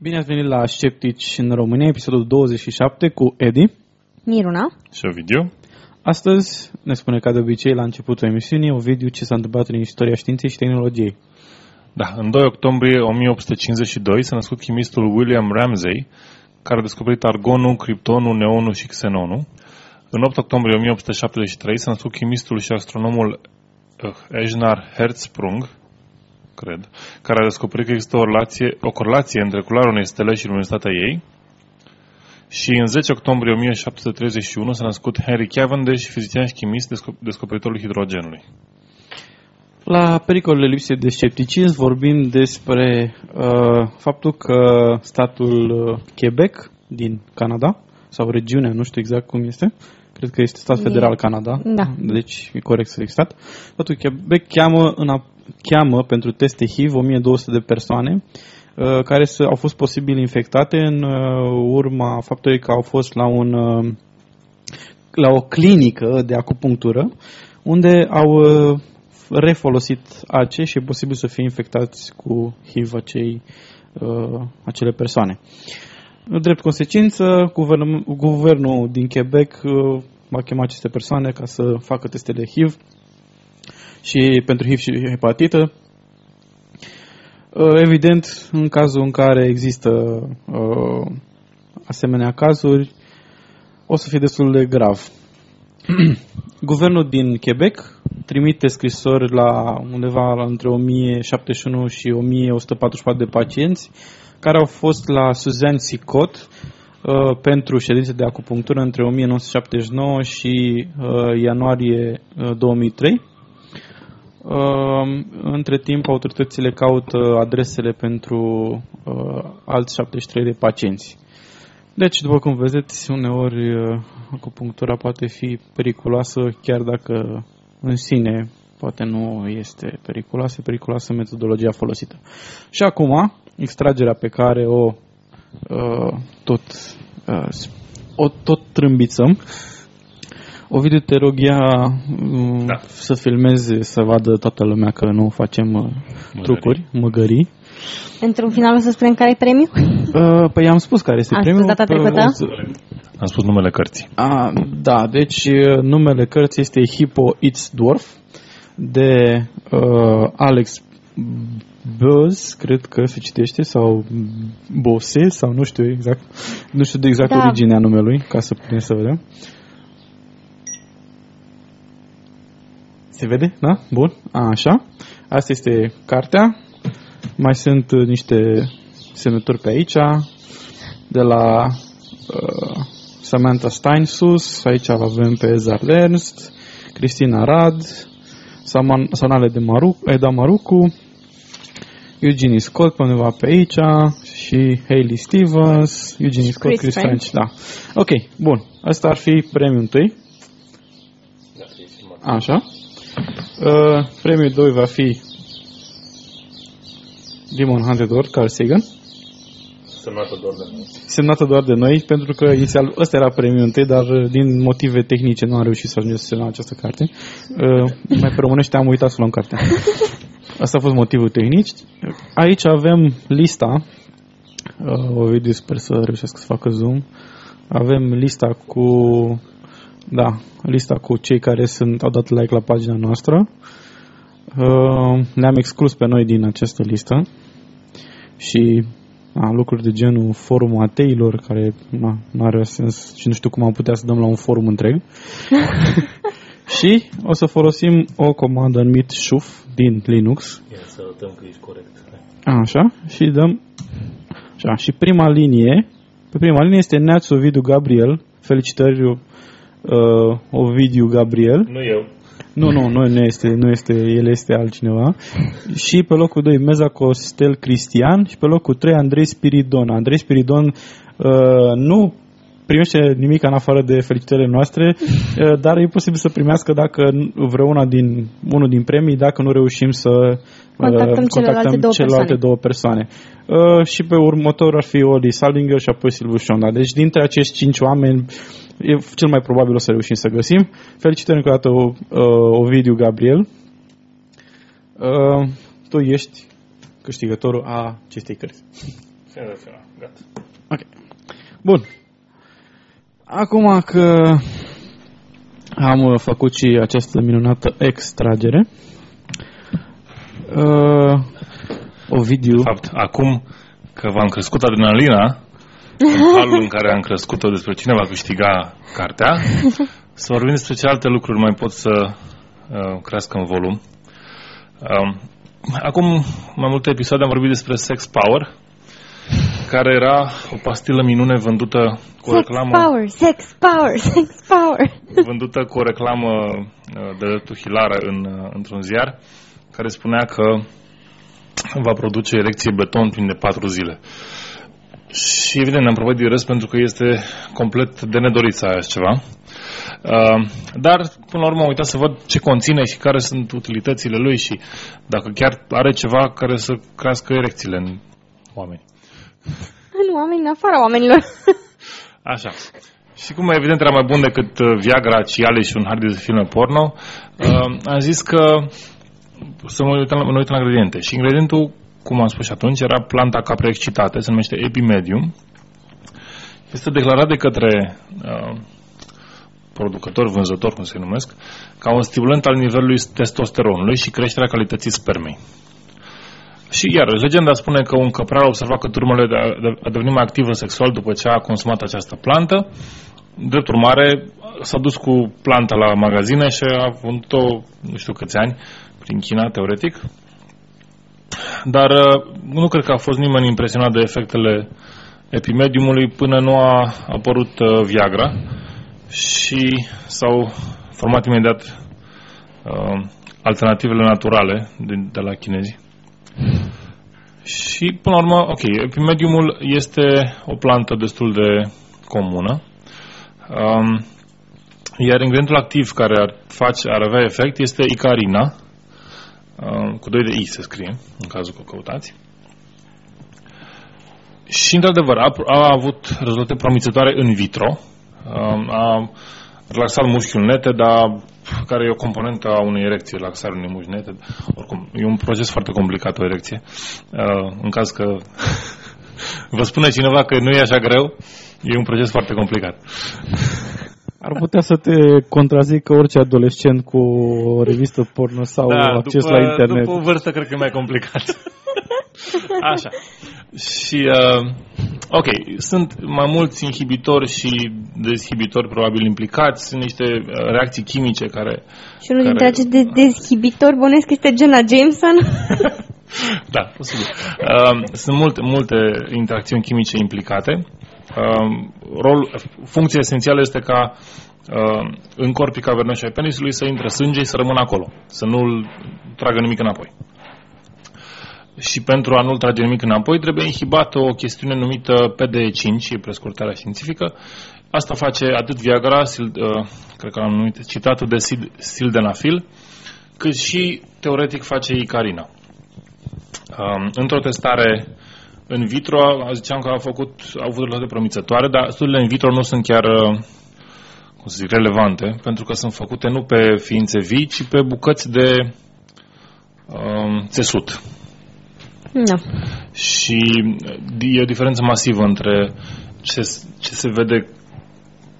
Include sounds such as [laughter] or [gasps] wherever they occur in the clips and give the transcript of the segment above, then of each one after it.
Bine ați venit la Sceptici în România, episodul 27 cu Edi. Miruna. Și Ovidiu. Astăzi ne spune ca de obicei la începutul emisiunii Ovidiu ce s-a întâmplat în istoria științei și tehnologiei. Da, în 2 octombrie 1852 s-a născut chimistul William Ramsay, care a descoperit argonul, criptonul, neonul și xenonul. În 8 octombrie 1873 s-a născut chimistul și astronomul uh, Ejnar Hertzsprung, cred, care a descoperit că există o, relație, o corelație între culoarea unei stele și luminositatea ei. Și în 10 octombrie 1731 s-a născut Henry Cavendish, fizician și chimist, desco- descoperitorul hidrogenului. La pericolele lipsei de scepticism vorbim despre uh, faptul că statul uh, Quebec din Canada, sau regiunea, nu știu exact cum este, cred că este stat federal Canada, Da. deci e corect să stat. Statul Quebec cheamă, în a, cheamă pentru teste HIV 1200 de persoane uh, care să, au fost posibil infectate în uh, urma faptului că au fost la un uh, la o clinică de acupunctură unde au uh, refolosit AC și e posibil să fie infectați cu HIV acei, uh, acele persoane. Drept consecință, guvernul, guvernul din Quebec uh, va chema aceste persoane ca să facă testele HIV și pentru HIV și hepatită. Uh, Evident, în cazul în care există uh, asemenea cazuri, o să fie destul de grav. [clears throat] Guvernul din Quebec trimite scrisori la undeva la între 1071 și 1144 de pacienți care au fost la Suzanne Sicot uh, pentru ședințe de acupunctură între 1979 și uh, ianuarie uh, 2003. Uh, între timp, autoritățile caută adresele pentru uh, alți 73 de pacienți. Deci, după cum vedeți, uneori uh, acupunctura poate fi periculoasă, chiar dacă în sine poate nu este periculoasă, e periculoasă metodologia folosită. Și acum, extragerea pe care o uh, tot, uh, o tot trâmbițăm, Ovidiu, te rog ea uh, Da. să filmeze, să vadă toată lumea că nu facem uh, trucuri, măgării. Într-un final o să spunem care e premiu? Uh, păi am spus care este Am premiul. spus data Pe- trecută? o să- Am spus numele cărții. A, da, deci uh, numele cărții este Hippo Eats Dwarf de uh, Alex Buzz, cred că se citește, sau Bose, sau nu știu exact, nu știu de exact Da. originea numelui, ca să putem să vedem. Se vede? Da? Bun. A, așa. Asta este cartea. Mai sunt uh, niște semnături pe aici, de la uh, Samantha Stein sus, aici îl avem pe Ezard Ernst, Cristina Rad, Saman, Sanale de Maru, Eda Marucu, Eugenie Scott pe undeva pe aici și Hailey Stevens, Eugenie Scott, Chris Chris French. French, da. Ok, bun. Asta ar fi premiul întâi. Așa. Uh, premiul 2 va fi Demon Hunted World, Carl Sagan Semnată doar de noi. semnată doar de noi, pentru că inițial ăsta era premiul întâi, dar uh, din motive tehnice nu am reușit să ajungem să semnăm această carte. Uh, mai pe românește am uitat să luăm cartea. [laughs] Asta a fost motivul tehnic. Aici avem lista. Uh, Ovidiu sper să reușesc să facă zoom. Avem lista cu da, lista cu cei care sunt, au dat like la pagina noastră. Uh, le-am exclus pe noi din această listă și a, lucruri de genul forumul ateilor, care na, nu are sens și nu știu cum am putea să dăm la un forum întreg. [laughs] și o să folosim o comandă numit shuf din Linux. Ia să arătăm că ești corect. Așa, și dăm Așa, și prima linie, pe prima linie este Neațu Ovidiu Gabriel, Felicitări uh, Ovidiu Gabriel. Nu eu. Nu, nu, nu, nu este, nu este, el este altcineva. Și pe locul 2 Meza Costel Cristian și pe locul 3 Andrei Spiridon. Andrei Spiridon uh, nu primește nimic în afară de felicitările noastre, uh, [laughs] dar e posibil să primească dacă vreuna din, unul din premii, dacă nu reușim să Contactăm uh, celelalte două celelalte persoane. două persoane. Uh, și pe următor ar fi Oli Saldinger și apoi Silviu Șonda. Deci dintre acești cinci oameni e cel mai probabil o să reușim să găsim. Felicitări încă o dată uh, Ovidiu Gabriel. Uh, tu ești câștigătorul a acestei cărți. Senzațional. Gata. Ok. Bun. Acum că am uh, făcut și această minunată extragere, uh, Ovidiu, De fapt, acum că v-am crescut adrenalina, în [laughs] halul în care am crescut-o despre cine va câștiga cartea, [laughs] să vorbim despre ce alte lucruri mai pot să uh, crească în volum. Um, acum mai multe episoade am vorbit despre Sex Power, care era o pastilă minune vândută cu o Sex reclamă power, sex power, [laughs] sex power. vândută cu o reclamă uh, de dreptul hilară în, uh, într-un ziar, care spunea că va produce erecție beton prin de patru zile. Și evident am probat de râs pentru că este complet de nedorit să ai așa ceva. Uh, dar, până la urmă, am uitat să văd ce conține și care sunt utilitățile lui și dacă chiar are ceva care să crească erecțiile în oameni. Nu, oameni în afara oamenilor. [laughs] Așa. Și cum evident era mai bun decât uh, Viagra, Cialis și un hard disk de filme porno, uh, am zis că să mă uit, la, mă uit la ingrediente. Și ingredientul, cum am spus și atunci, era planta capre excitate, se numește Epimedium. Este declarat de către uh, producător, vânzător, cum se numesc, ca un stimulant al nivelului testosteronului și creșterea calității spermei. Și iar, legenda spune că un căprar a observat că turmele de a, de a deveni mai activă sexual după ce a consumat această plantă. Drept urmare, s-a dus cu planta la magazine și a vândut-o nu știu câți ani prin China, teoretic. Dar uh, nu cred că a fost nimeni impresionat de efectele epimediumului până nu a apărut uh, Viagra și s-au format imediat uh, alternativele naturale de, de la chinezi. Și, până la urmă, ok, epimediumul este o plantă destul de comună, um, iar ingredientul activ care ar, face, ar avea efect este icarina, um, cu 2 de I se scrie, în cazul că o căutați. Și, într-adevăr, a, a avut rezultate promițătoare în vitro, um, a relaxat mușchiul nete, dar care e o componentă a unei erecții, relaxarea unei mușchi nete. Oricum, e un proces foarte complicat o erecție. Uh, în caz că [laughs] vă spune cineva că nu e așa greu, e un proces foarte complicat. ar putea să te contrazică orice adolescent cu o revistă porno sau acces după, la internet. După o vârstă, cred că e mai complicat. [laughs] [laughs] Așa. Și, uh, ok, sunt mai mulți inhibitori și deshibitori probabil implicați, sunt niște uh, reacții chimice care... Și unul care... dintre acești de- deshibitori bănesc că este Jenna Jameson. [laughs] Da, posibil. Uh, sunt multe, multe interacțiuni chimice implicate. Uh, rol, funcția esențială este ca uh, în corpii cavernoși ai penisului să intre sânge și să rămână acolo, să nu-l tragă nimic înapoi. Și pentru a nu-l trage nimic înapoi, trebuie inhibată o chestiune numită PDE5, e prescurtarea științifică. Asta face atât Viagra, sil, uh, cred că l-am numit citatul de sil, sildenafil, cât și teoretic face Icarina. Um, într-o testare în vitro, ziceam că a făcut, au avut rezultate promițătoare, dar studiile în vitro nu sunt chiar uh, cum să zic, relevante, pentru că sunt făcute nu pe ființe vii, ci pe bucăți de um, țesut. Da. Și e o diferență masivă între ce, ce se vede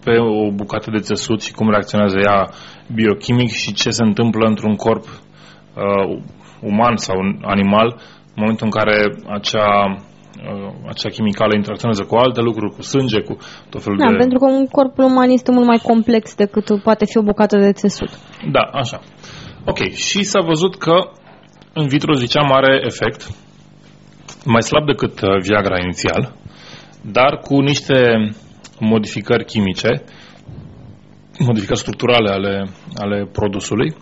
pe o bucată de țesut și cum reacționează ea biochimic și ce se întâmplă într-un corp uh, uman sau animal în momentul în care acea, uh, acea chimicală interacționează cu alte lucruri, cu sânge, cu tot felul da, de... pentru că un corpul uman este mult mai complex decât poate fi o bucată de țesut. Da, așa. Ok, și s-a văzut că în vitro, ziceam, are efect mai slab decât uh, Viagra inițial, dar cu niște modificări chimice, modificări structurale ale, ale produsului,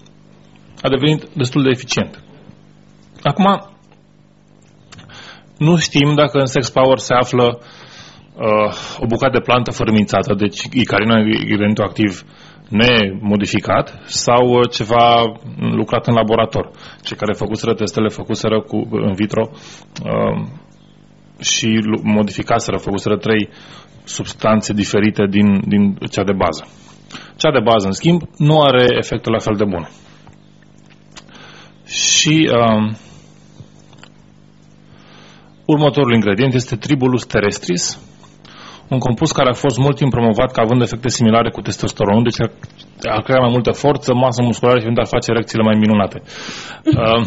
a devenit destul de eficient. Acum, nu știm dacă în Sex Power se află uh, o bucată de plantă fărâmițată, deci icarina ingredientul activ nemodificat sau uh, ceva lucrat în laborator. Cei care făcuseră testele făcuseră cu, în vitro uh, și modificaseră, făcuseră trei substanțe diferite din, din cea de bază. Cea de bază, în schimb, nu are efecte la fel de bune. Și uh, următorul ingredient este Tribulus terrestris, un compus care a fost mult timp promovat ca având efecte similare cu testosteronul, deci ar crea mai multă forță, masă musculară și ar face erecțiile mai minunate. Uh,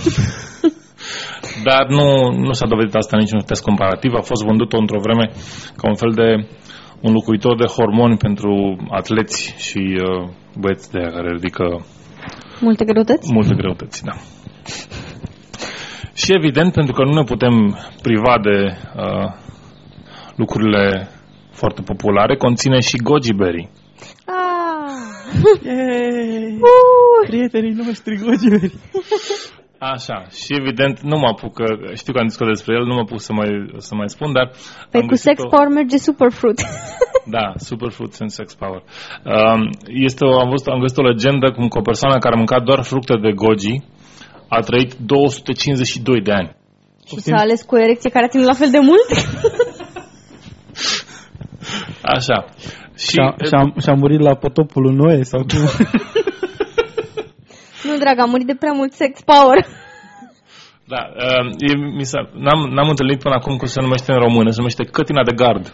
[laughs] dar nu, nu s-a dovedit asta niciun test comparativ, a fost vândut într-o vreme ca un fel de un locuitor de hormoni pentru atleți și uh, băieți de care ridică multe greutăți? Multe greutăți, da. Și evident, pentru că nu ne putem priva de uh, lucrurile foarte populare, conține și goji berry. Ah. Yay! Uh. Prietenii noștri goji berry. Așa, și evident nu mă apuc, știu că am discutat despre el, nu mă apuc să mai, să mai spun, dar... Păi cu Sex o... Power merge Superfruit. [laughs] da, Superfruit în Sex Power. Um, este o, am, văzut, am găsit o legendă cum că o persoană care a mâncat doar fructe de goji a trăit 252 de ani. Și s-a ales cu o erecție care a ținut la fel de mult? [laughs] Așa. Și, și-a, și-a, și-a murit la potopul lui Noe sau cum? [laughs] nu, dragă, a murit de prea mult sex power. Da, uh, e, mi s-a, n-am, n-am întâlnit până acum cum se numește în română, se numește cătina de gard.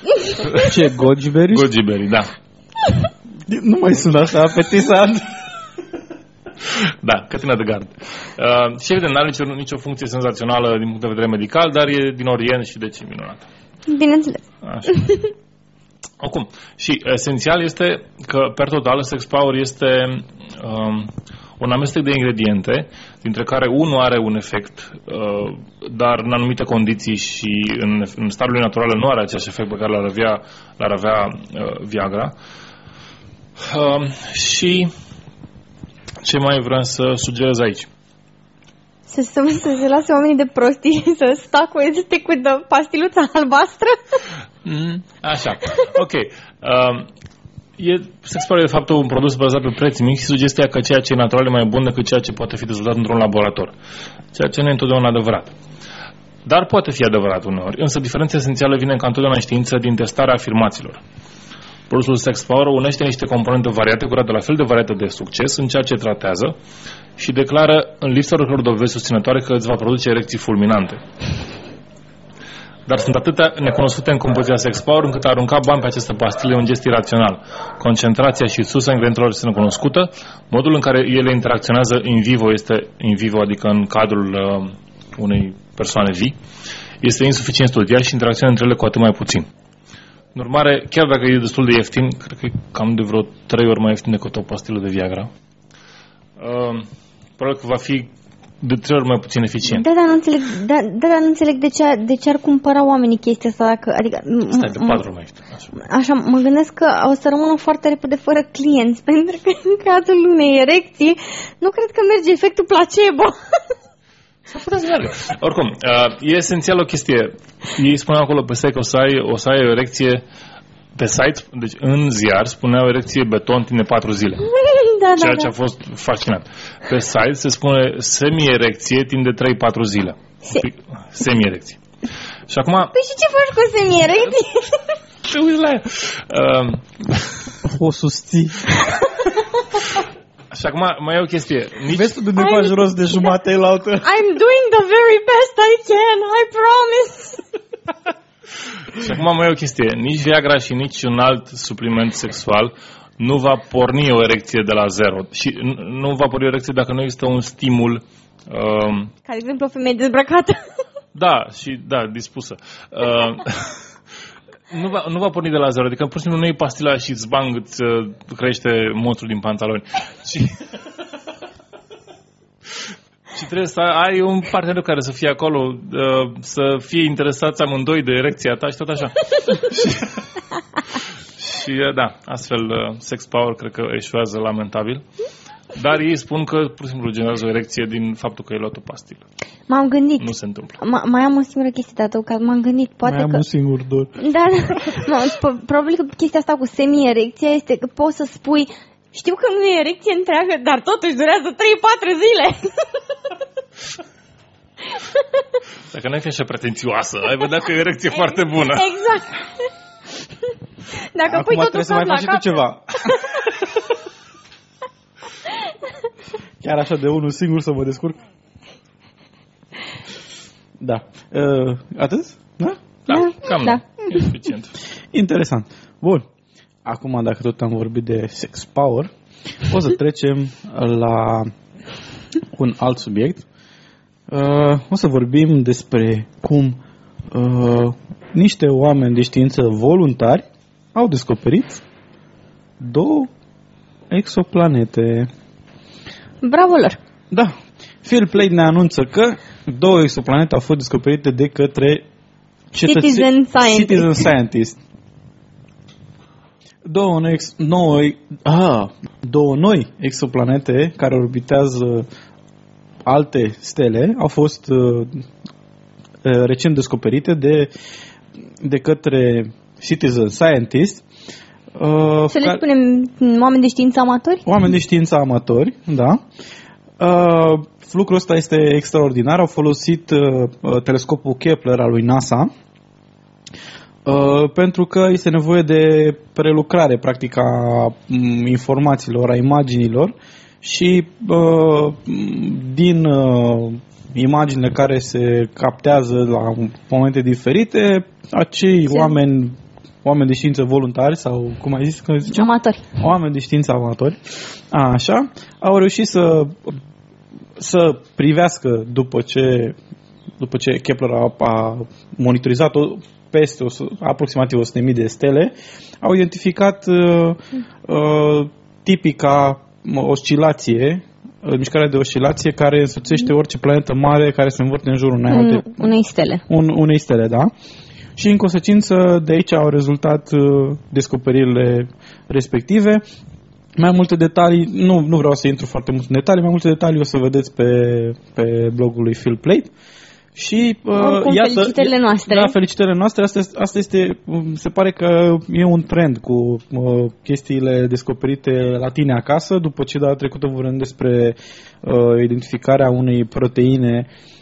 [laughs] Ce, gojiberry? Gojiberry, da. Nu mai sună așa apetisant. da, cătina de gard. Uh, și evident, nu are nicio, nicio funcție senzațională din punct de vedere medical, dar e din Orient și deci e minunat. Bineînțeles. Așa. [laughs] Acum, și esențial este că, per total, Sex Power este um, un amestec de ingrediente, dintre care unul are un efect, uh, dar în anumite condiții și în, în stadiul natural nu are același efect pe care l-ar avea, l-ar avea uh, Viagra. Uh, și ce mai vreau să sugerez aici? Să, să, să se lase oamenii de prostii și să sta cu este cu pastiluța albastră? Mm, așa, ok. Um, e, se pare de fapt un produs bazat pe preț mic și sugestia că ceea ce e natural e mai bun decât ceea ce poate fi dezvoltat într-un laborator. Ceea ce nu e întotdeauna adevărat. Dar poate fi adevărat uneori, însă diferența esențială vine ca întotdeauna știință din testarea afirmațiilor. Produsul Sex Power unește niște componente variate cu rate la fel de variate de succes în ceea ce tratează și declară în lipsa oricăror dovezi susținătoare că îți va produce erecții fulminante. Dar sunt atâtea necunoscute în compoziția Sex Power încât a arunca bani pe aceste pastile e un gest irațional. Concentrația și susa ingredientelor este necunoscută, modul în care ele interacționează in vivo este in vivo, adică în cadrul uh, unei persoane vii, este insuficient studiat și interacțiunea între ele cu atât mai puțin. În urmare, chiar dacă e destul de ieftin, cred că e cam de vreo trei ori mai ieftin decât o pastilă de Viagra, uh, probabil că va fi de trei ori mai puțin eficient. Da, dar nu înțeleg, da, da, dar nu înțeleg de ce, de ce ar cumpăra oamenii chestia asta. Dacă, adică, Stai, de patru mai ieftin. Așa. așa, mă gândesc că o să rămână foarte repede fără clienți, [laughs] pentru că în cazul unei erecții nu cred că merge efectul placebo. [laughs] S-ar putea să meargă. Oricum, uh, e esențial o chestie. Ei spuneau acolo pe site că o să ai, o, să ai o erecție pe site, deci în ziar, spuneau erecție beton tine patru zile. [laughs] da, ceea da, ce da. a fost fascinant. Pe site se spune semi-erecție timp de 3-4 zile. Se... Semi-erecție. Și acum... Păi și ce faci cu semi-erecție? [laughs] Te uiți la ea. Uh, o susții. și acum mai e o chestie. Nici... Vezi tu de I'm... faci rost de [laughs] jumate la altă. I'm doing the very best I can, I promise. și acum mai e o chestie. Nici Viagra și nici un alt supliment sexual nu va porni o erecție de la zero. Și nu va porni o erecție dacă nu există un stimul... Um, Ca de exemplu o femeie dezbrăcată. [laughs] da, și da, dispusă. Uh, [laughs] nu va, nu va porni de la zero, adică pur și simplu nu iei pastila și îți bang, îți uh, crește monstru din pantaloni. [laughs] Și, și trebuie să ai un partener care să fie acolo, uh, să fie interesați amândoi de erecția ta și tot așa. și, Și uh, da, astfel uh, Sex Power cred că eșuează lamentabil. Dar ei spun că pur și simplu generează o erecție din faptul că ai luat o pastilă. M-am gândit. Nu se întâmplă. Ma- mai am o singură chestie de adăugat. M-am gândit, poate Mai am că... un singur dor. Da, da. [laughs] No, p- probabil că chestia asta cu semi-erecția este că poți să spui știu că nu e erecție întreagă, dar totuși durează 3-4 zile. Dacă n-ai fi așa pretențioasă, ai vedea că e o erecție foarte bună. Exact. [laughs] Dacă Acum pui totul trebuie să mai cap la faci și tu cap, ceva. [laughs] Chiar așa de unul singur să mă descurc? Da. Uh, atât? Da? Da, cam Da. da. E suficient. Interesant. Bun. Acum, dacă tot am vorbit de sex power, o să [laughs] trecem la un alt subiect. Uh, o să vorbim despre cum uh, niște oameni de știință voluntari au descoperit două exoplanete. bravo lor. Da, Phil Plate ne anunță că două exoplanete au fost descoperite de către cetățe- Citizen scientist. Citizen scientist. Două noi, ex, nouă, ah, două noi exoplanete care orbitează alte stele au fost uh, uh, recent descoperite de, de către Citizen Scientist. Uh, Să le care- spunem oameni de știință amatori? oameni de știință amatori, da. Uh, lucrul ăsta este extraordinar. Au folosit uh, uh, telescopul Kepler al lui NASA uh, pentru că este nevoie de prelucrare, practic, a m, informațiilor, a imaginilor și uh, m, din uh, imaginile care se captează la momente diferite, acei Se- oameni oameni de știință voluntari sau cum ai zis că zice? Amatori. oameni de știință amatori, a, așa, au reușit să, să privească după ce, după ce Kepler a, a monitorizat o, peste o, su- aproximativ 100.000 de stele, au identificat uh, uh, tipica mă, oscilație, uh, mișcarea de oscilație care însoțește orice planetă mare care se învârte în jurul unei Un, alte, unei stele. un, unei stele, da? Și în consecință de aici au rezultat uh, descoperirile respective. Mai multe detalii, nu, nu vreau să intru foarte mult în detalii, mai multe detalii o să vedeți pe, pe blogul lui Phil Plate. Și uh, Oricum, iată, felicitările noastre. Da, felicitările noastre. Asta, este- asta este, um, se pare că e un trend cu uh, chestiile descoperite la tine acasă. După ce data trecută vorbim despre uh, identificarea unei proteine uh,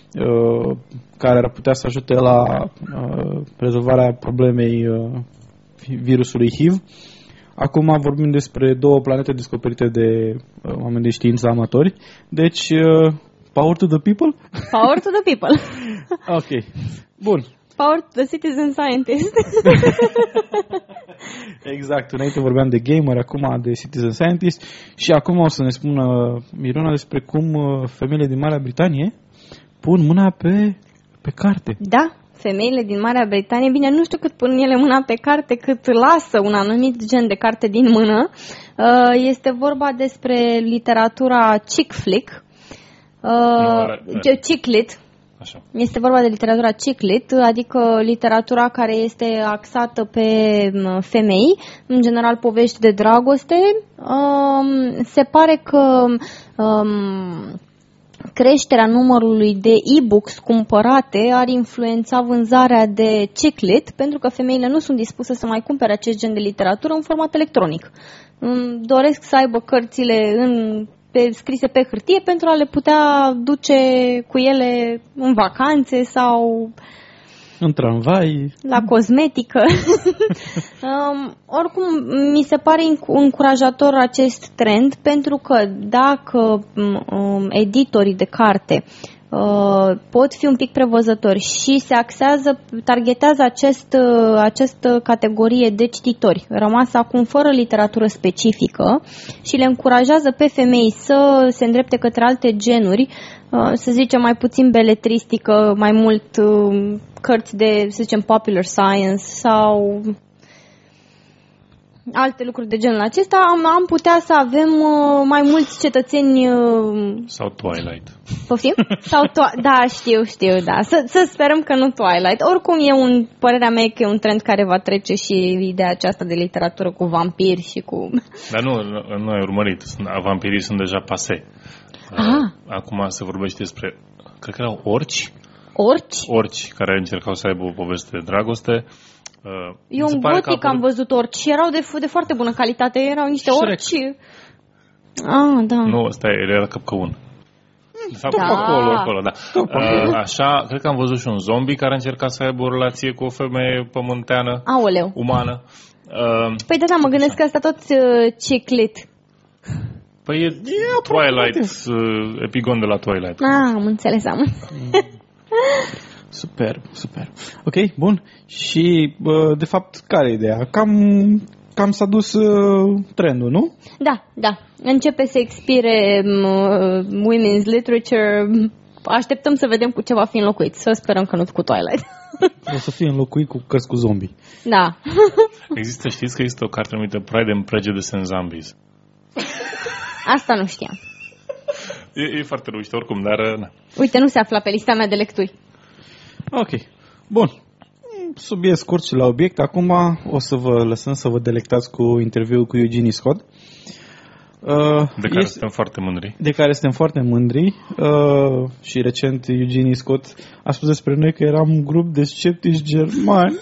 care ar putea să ajute la uh, rezolvarea problemei uh, virusului HIV. Acum vorbim despre două planete descoperite de uh, oameni de știință amatori. Deci, uh, power to the people? Power to the people. [laughs] Ok. Bun. Power to the citizen scientist. [laughs] Exact, înainte vorbeam de gamer, acum de citizen scientist și acum o să ne spună Mirona despre cum uh, femeile din Marea Britanie pun mâna pe, pe carte. Da, femeile din Marea Britanie, bine, nu știu cât pun ele mâna pe carte, cât lasă un anumit gen de carte din mână. Uh, Este vorba despre literatura chick flick, Nu, uh, are- ce- chick lit, Așa. este vorba de literatura ciclit, adică literatura care este axată pe m, femei, în general povești de dragoste. Um, se pare că um, creșterea numărului de e-books cumpărate ar influența vânzarea de ciclit, pentru că femeile nu sunt dispuse să mai cumpere acest gen de literatură în format electronic. Um, Doresc să aibă cărțile în pe, scrise pe hârtie pentru a le putea duce cu ele în vacanțe sau În tramvai. la cosmetică. [laughs] um, oricum, mi se pare înc- încurajator acest trend pentru că dacă um, editorii de carte uh, pot fi un pic prevăzători și se axează, targetează acest, uh, această categorie de cititori rămasă acum fără literatură specifică și le încurajează pe femei să se îndrepte către alte genuri, uh, să zicem mai puțin beletristică, mai mult uh, cărți de, să zicem, popular science sau alte lucruri de genul acesta, am, am putea să avem uh, mai mulți cetățeni uh, Sau Twilight. Poftim? Sau to- da, știu, știu, da. Să, să sperăm că nu Twilight. Oricum e un, părerea mea e că e un trend care va trece și ideea aceasta de literatură cu vampiri și cu... Dar nu, nu, nu ai urmărit. Sunt- Vampirii sunt deja pase. Ah. Acum se vorbește despre, cred că erau orci, Orci? orci care încercau să aibă o poveste de dragoste. Uh, mi Eu se în pare că a gotic am apărut- văzut orci și erau de, f- de foarte bună calitate. Erau niște Shrek. orci... Ah, da. Nu, ăsta e- era căpcăun. De fapt, Da. acolo, acolo, da. Uh, așa, cred că am văzut și un zombie care încerca să aibă o relație cu o femeie pământeană, Aoleu. umană. Uh, Păi da, da, mă gândesc că asta tot uh, ciclit. păi e, Twilight, uh, epigon de la Twilight. Ah, am înțeles, am [laughs] înțeles. Super, super. Ok, bun. Și, bă, de fapt, care e ideea? Cam, cam s-a dus uh, trendul, nu? Da, da. Începe să expire um, women's literature. Așteptăm să vedem cu ce va fi înlocuit. Să sperăm că nu cu Twilight. [laughs] O să fie înlocuit cu cărți cu zombie. da. [laughs] Există, știți că există o carte numită Pride and Prejudice and Zombies. Asta nu știam. E, e foarte rușită oricum, dar uh, na. Uite, nu se afla pe lista mea de lecturi. Ok, bun. Subiect scurt și la obiect. Acum o să vă lăsăm să vă delectați cu interviul cu Eugenie Scott. Uh, de care suntem foarte mândri. de care suntem foarte mândri uh, și recent Eugenie Scott a spus despre noi că eram un grup de sceptici germani.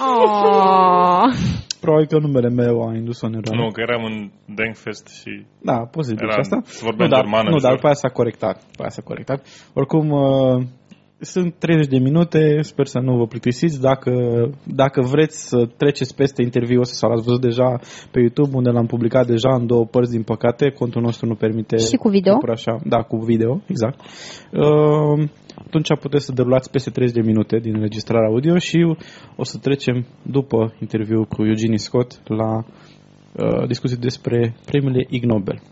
Oh. Probabil că numele meu a indus o eroare. Nu, că eram în Denkfest și Da, posibil Era- și asta. se vorbea nu, dar, germană nu, ușor. dar după aia s-a corectat. După aia s-a corectat. Oricum, uh, sunt 30 de minute, sper să nu vă plictisiți. Dacă, dacă vreți să treceți peste interviul ăsta sau l-ați văzut deja pe YouTube, unde l-am publicat deja în două părți, din păcate, contul nostru nu permite... Și cu video? neapărat Așa, da, cu video, exact. Uh, atunci puteți să derulați peste 30 de minute din înregistrarea audio și o să trecem după interviul cu Eugenie Scott la uh, discuții despre premiile Ig Nobel.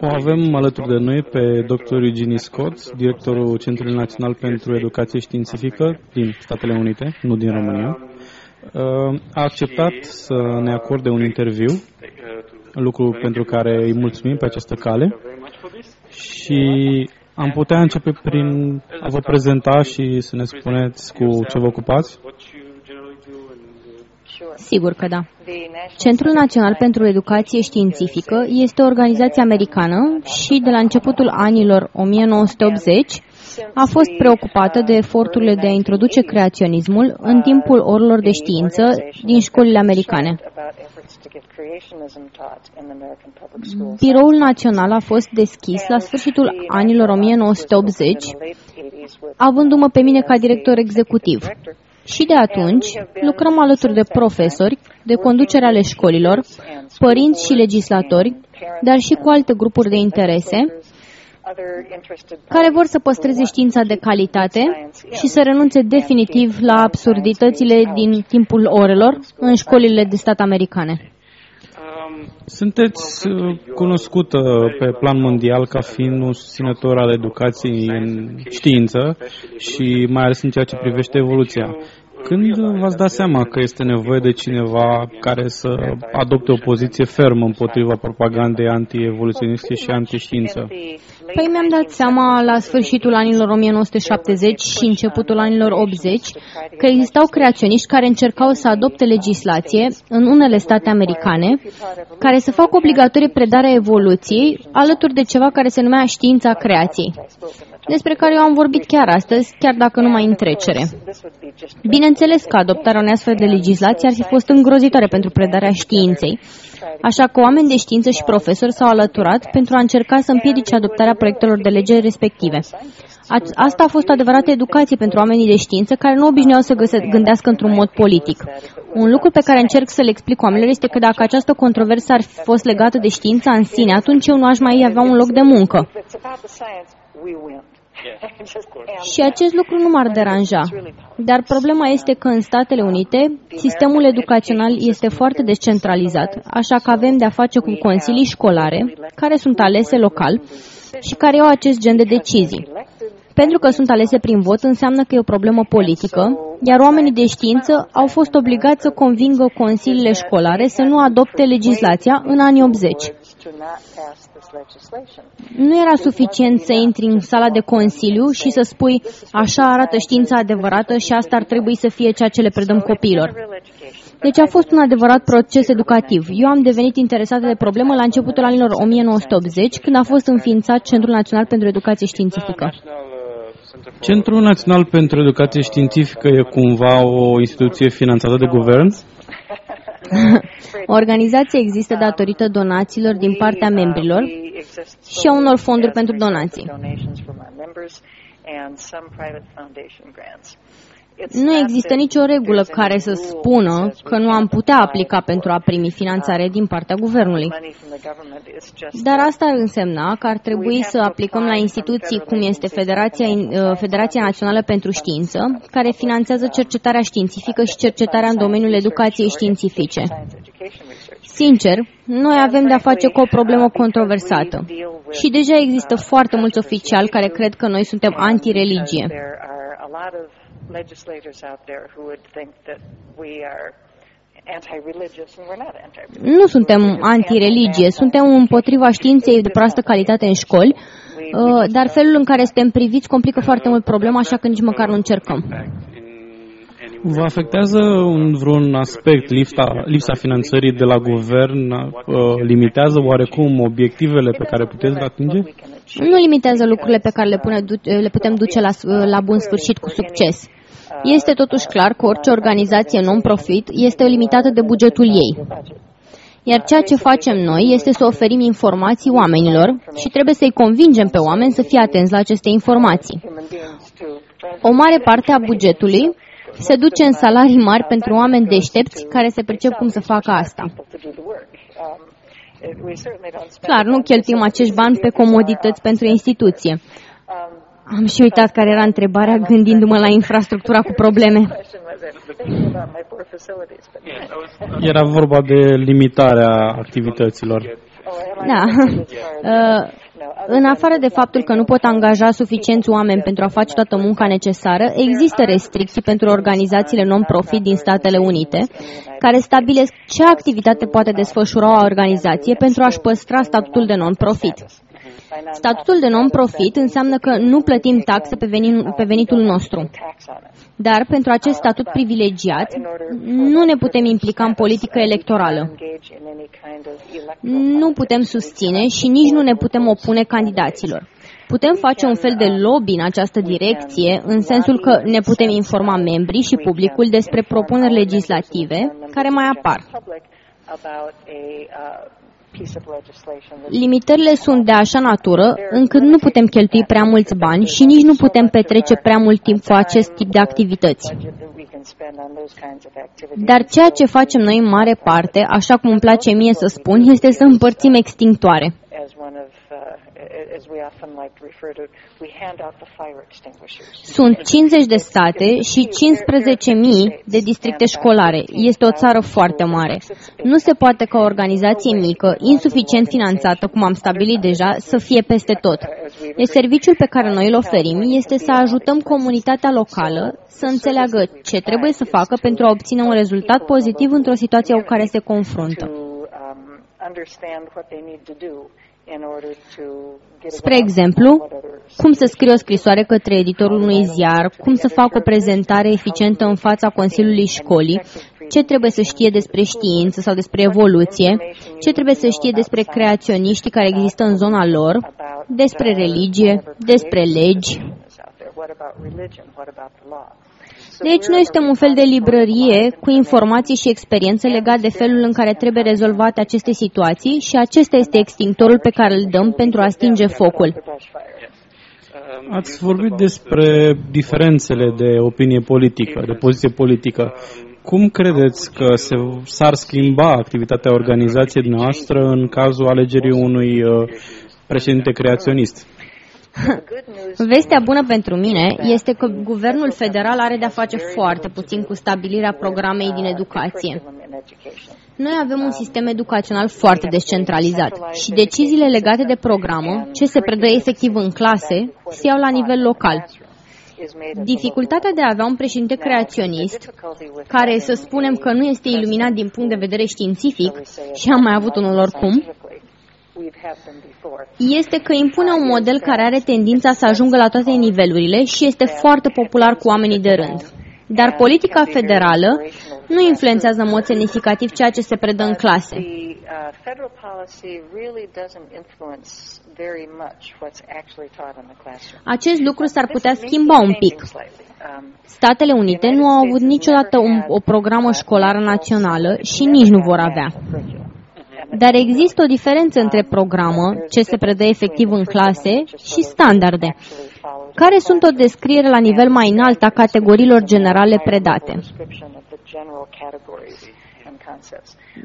O avem alături de noi pe dr. Eugenie Scott, directorul Centrului Național pentru Educație Științifică din Statele Unite, nu din România. Uh, A acceptat să ne acorde un interviu, lucru pentru care îi mulțumim pe această cale și am putea începe prin a vă prezenta și să ne spuneți cu ce vă ocupați. Sigur că da. Centrul Național pentru Educație Științifică este o organizație americană și de la începutul anilor 1980 a fost preocupată de eforturile de a introduce creaționismul în timpul orelor de știință din școlile americane. Biroul Național a fost deschis la sfârșitul anilor 1980, avându-mă pe mine ca director executiv. Și de atunci lucrăm alături de profesori, de conducere ale școlilor, părinți și legislatori, dar și cu alte grupuri de interese, care vor să păstreze știința de calitate și să renunțe definitiv la absurditățile din timpul orelor în școlile de stat americane. Sunteți uh, cunoscută pe plan mondial ca fiind un susținător al educației în știință și mai ales în ceea ce privește evoluția. Când v-ați dat seama că este nevoie de cineva care să adopte o poziție fermă împotriva propagandei anti-evoluționiste și anti-știință? Păi mi-am dat seama la sfârșitul anilor 1970 și începutul anilor 80 că existau creaționiști care încercau să adopte legislație în unele state americane care să facă obligatorie predarea evoluției alături de ceva care se numea știința creației despre care eu am vorbit chiar astăzi, chiar dacă nu mai în trecere. Bineînțeles că adoptarea unei astfel de legislație ar fi fost îngrozitoare pentru predarea științei, așa că oameni de știință și profesori s-au alăturat pentru a încerca să împiedice adoptarea proiectelor de lege respective. Asta a fost o adevărată educație pentru oamenii de știință care nu obișnuiau să găse, gândească într-un mod politic. Un lucru pe care încerc să le explic oamenilor este că dacă această controversă ar fi fost legată de știința în sine, atunci eu nu aș mai avea un loc de muncă. Și acest lucru nu m-ar deranja. Dar problema este că în Statele Unite sistemul educațional este foarte descentralizat, așa că avem de-a face cu consilii școlare, care sunt alese local și care au acest gen de decizii. Pentru că sunt alese prin vot înseamnă că e o problemă politică, iar oamenii de știință au fost obligați să convingă consiliile școlare să nu adopte legislația în anii 80. Nu era suficient să intri în sala de consiliu și să spui așa arată știința adevărată și asta ar trebui să fie ceea ce le predăm copiilor. Deci a fost un adevărat proces educativ. Eu am devenit interesată de problemă la începutul anilor 1980, când a fost înființat Centrul Național pentru Educație Științifică. Centrul Național pentru Educație Științifică e cumva o instituție finanțată de guvern? [laughs] Organizația există datorită donațiilor din partea membrilor și a unor fonduri pentru donații. Nu există nicio regulă care să spună că nu am putea aplica pentru a primi finanțare din partea guvernului. Dar asta ar însemna că ar trebui să aplicăm la instituții cum este Federația, uh, Federația Națională pentru Știință, care finanțează cercetarea științifică și cercetarea în domeniul educației științifice. Sincer, noi avem de-a face cu o problemă controversată. Și deja există foarte mulți oficiali care cred că noi suntem antireligie legislators out there who would think that we are nu suntem antireligie, suntem împotriva științei de proastă calitate în școli, uh, dar felul în care suntem priviți complică foarte mult problema, așa că nici măcar nu încercăm. Vă afectează în vreun aspect lipsa, lipsa finanțării de la guvern? Uh, limitează oarecum obiectivele pe care puteți le atinge? Nu limitează lucrurile pe care le, pune, le putem duce la, la bun sfârșit cu succes. Este totuși clar că orice organizație non-profit este limitată de bugetul ei. Iar ceea ce facem noi este să oferim informații oamenilor și trebuie să-i convingem pe oameni să fie atenți la aceste informații. O mare parte a bugetului se duce în salarii mari pentru oameni deștepți care se percep cum să facă asta. Clar, nu cheltuim acești bani pe comodități pentru instituție. Am și uitat care era întrebarea gândindu-mă la infrastructura cu probleme. [laughs] Era vorba de limitarea activităților. Da. [laughs] Uh, în afară de faptul că nu pot angaja suficienți oameni pentru a face toată munca necesară, există restricții pentru organizațiile non-profit din Statele Unite, care stabilesc ce activitate poate desfășura o organizație pentru a-și păstra statutul de non-profit. Statutul de non-profit înseamnă că nu plătim taxe pe, pe venitul nostru. Dar pentru acest statut privilegiat nu ne putem implica în politică electorală. Nu putem susține și nici nu ne putem opune candidaților. Putem face un fel de lobby în această direcție, în sensul că ne putem informa membrii și publicul despre propuneri legislative care mai apar. Limitările sunt de așa natură încât nu putem cheltui prea mulți bani și nici nu putem petrece prea mult timp cu acest tip de activități. Dar ceea ce facem noi în mare parte, așa cum îmi place mie să spun, este să împărțim extinctoare. Sunt 50 de state și 15.000 de districte școlare. Este o țară foarte mare. Nu se poate ca o organizație mică, insuficient finanțată, cum am stabilit deja, să fie peste tot. Deci serviciul pe care noi îl oferim este să ajutăm comunitatea locală să înțeleagă ce trebuie să facă pentru a obține un rezultat pozitiv într-o situație cu care se confruntă. Spre exemplu, cum să scrie o scrisoare către editorul unui ziar, cum să facă o prezentare eficientă în fața Consiliului Școlii, ce trebuie să știe despre știință sau despre evoluție, ce trebuie să știe despre creaționiștii care există în zona lor, despre religie, despre legi. Deci noi suntem un fel de librărie cu informații și experiențe legate de felul în care trebuie rezolvate aceste situații și acesta este extintorul pe care îl dăm pentru a stinge focul. Ați vorbit despre diferențele de opinie politică, de poziție politică. Cum credeți că se, s-ar schimba activitatea organizației noastre în cazul alegerii unui uh, președinte creaționist? Vestea bună pentru mine este că guvernul federal are de-a face foarte puțin cu stabilirea programei din educație. Noi avem un sistem educațional foarte descentralizat și deciziile legate de programă, ce se predă efectiv în clase, se iau la nivel local. Dificultatea de a avea un președinte creaționist, care să spunem că nu este iluminat din punct de vedere științific, și am mai avut unul oricum, este că impune un model care are tendința să ajungă la toate nivelurile și este foarte popular cu oamenii de rând. Dar politica federală nu influențează în mod semnificativ ceea ce se predă în clase. Acest lucru s-ar putea schimba un pic. Statele Unite nu au avut niciodată un, o programă școlară națională și nici nu vor avea. Dar există o diferență între programă, ce se predă efectiv în clase, și standarde, care sunt o descriere la nivel mai înalt a categoriilor generale predate.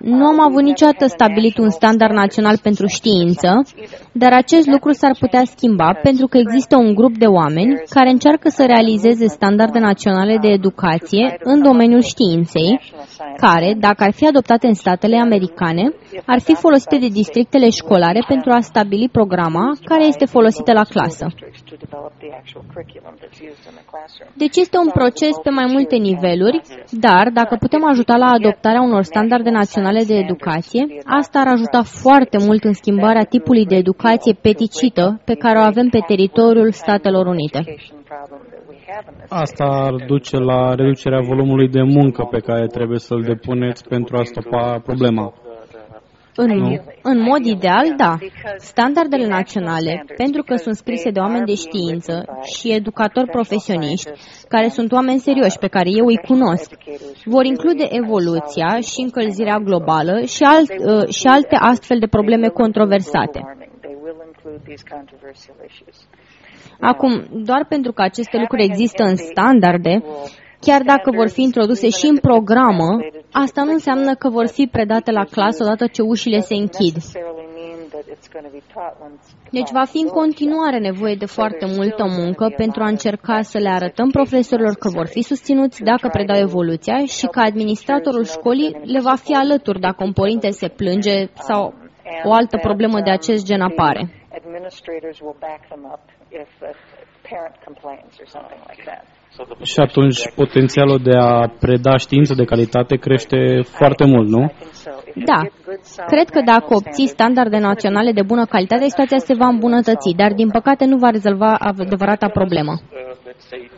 Nu am avut niciodată stabilit un standard național pentru știință, dar acest lucru s-ar putea schimba pentru că există un grup de oameni care încearcă să realizeze standarde naționale de educație în domeniul științei, care, dacă ar fi adoptate în statele americane, ar fi folosite de districtele școlare pentru a stabili programa care este folosită la clasă. Deci este un proces pe mai multe niveluri, dar dacă putem ajuta la adoptarea unor standarde naționale de educație, asta ar ajuta foarte mult în schimbarea tipului de educație peticită pe care o avem pe teritoriul Statelor Unite. Asta ar duce la reducerea volumului de muncă pe care trebuie să-l depuneți pentru a stopa problema. În, în mod ideal, da. Standardele naționale, pentru că sunt scrise de oameni de știință și educatori profesioniști, care sunt oameni serioși pe care eu îi cunosc, vor include evoluția și încălzirea globală și, alt, uh, și alte astfel de probleme controversate. Acum, doar pentru că aceste lucruri există în standarde, chiar dacă vor fi introduse și în programă, asta nu înseamnă că vor fi predate la clasă odată ce ușile se închid. Deci va fi în continuare nevoie de foarte multă muncă pentru a încerca să le arătăm profesorilor că vor fi susținuți dacă predau evoluția și că administratorul școlii le va fi alături dacă un părinte se plânge sau o altă problemă de acest gen apare. Și atunci potențialul de a preda știință de calitate crește foarte mult, nu? Da. Cred că dacă obții standarde naționale de bună calitate, situația se va îmbunătăți, dar din păcate nu va rezolva adevărata problemă.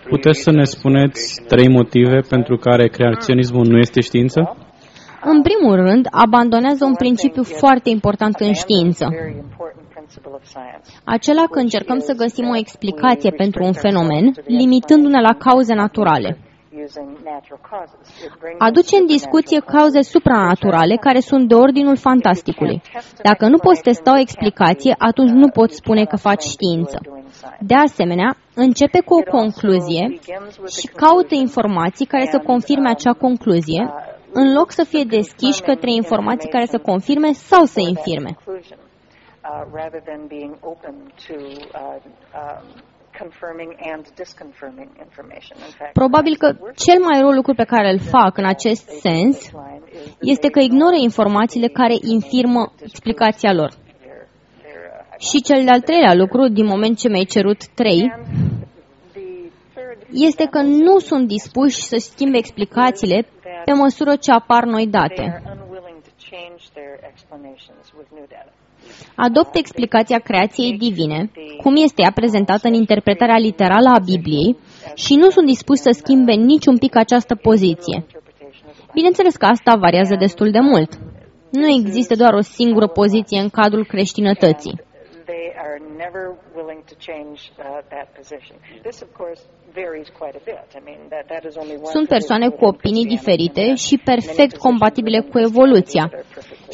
Puteți să ne spuneți trei motive pentru care creaționismul nu este știință? În primul rând, abandonează un principiu foarte important în știință. Acela că încercăm să găsim o explicație pentru un fenomen, limitându-ne la cauze naturale. Aduce în discuție cauze supranaturale care sunt de ordinul fantasticului. Dacă nu poți testa o explicație, atunci nu poți spune că faci știință. De asemenea, începe cu o concluzie și caută informații care să confirme acea concluzie, în loc să fie deschiși către informații care să confirme sau să infirme. Probabil că cel mai rău lucru pe care îl fac în acest sens este că ignoră informațiile care infirmă explicația lor. Uh, și cel de-al treilea lucru, din moment ce mi-ai cerut trei, este că nu sunt dispuși să schimbe explicațiile pe măsură ce apar noi date. Adoptă explicația creației divine, cum este ea prezentată în interpretarea literală a Bibliei, și nu sunt dispuși să schimbe niciun pic această poziție. Bineînțeles că asta variază destul de mult. Nu există doar o singură poziție în cadrul creștinătății are never willing to change uh, that position. This, of course, varies quite a bit. I mean, that, that is only one Sunt persoane cu opinii diferite și perfect compatibile cu evoluția.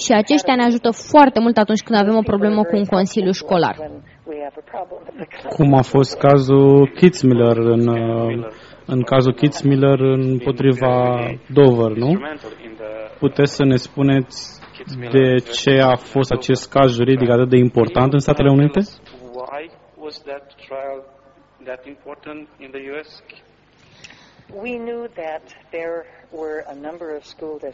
Și aceștia ne ajută foarte mult atunci când avem o problemă cu un consiliu școlar. Cum a fost cazul Kitzmiller în, uh, în cazul Kitzmiller împotriva Dover, nu? Puteți să ne spuneți de ce a fost acest caz juridic atât de important în Statele Unite?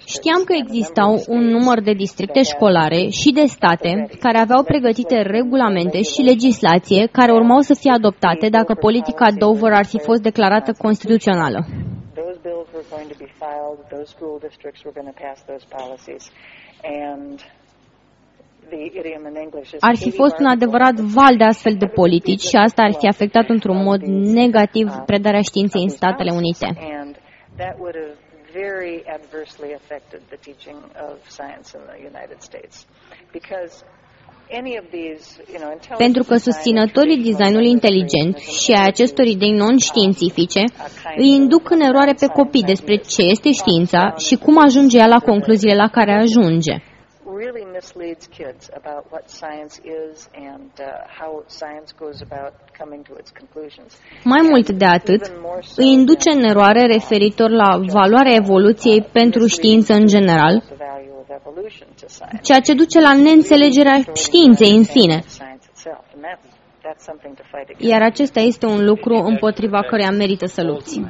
Știam că existau un număr de districte școlare și de state care aveau pregătite regulamente și legislație care urmau să fie adoptate dacă politica Dover ar fi fost declarată constituțională. Ar fi fost un adevărat val de astfel de politici și asta ar fi afectat într-un mod negativ predarea științei în Statele Unite. very adversely affected the teaching of science in the United States because pentru că susținătorii designului inteligent și a acestor idei non-științifice îi induc în eroare pe copii despre ce este știința și cum ajunge ea la concluziile la care ajunge really misleads kids about what science is and uh, how science goes about coming to its conclusions. Mai mult de atât, îi induce în eroare referitor la valoarea evoluției pentru știință în general, ceea ce duce la neînțelegerea științei în sine. Iar acesta este un lucru împotriva căreia merită să lupți.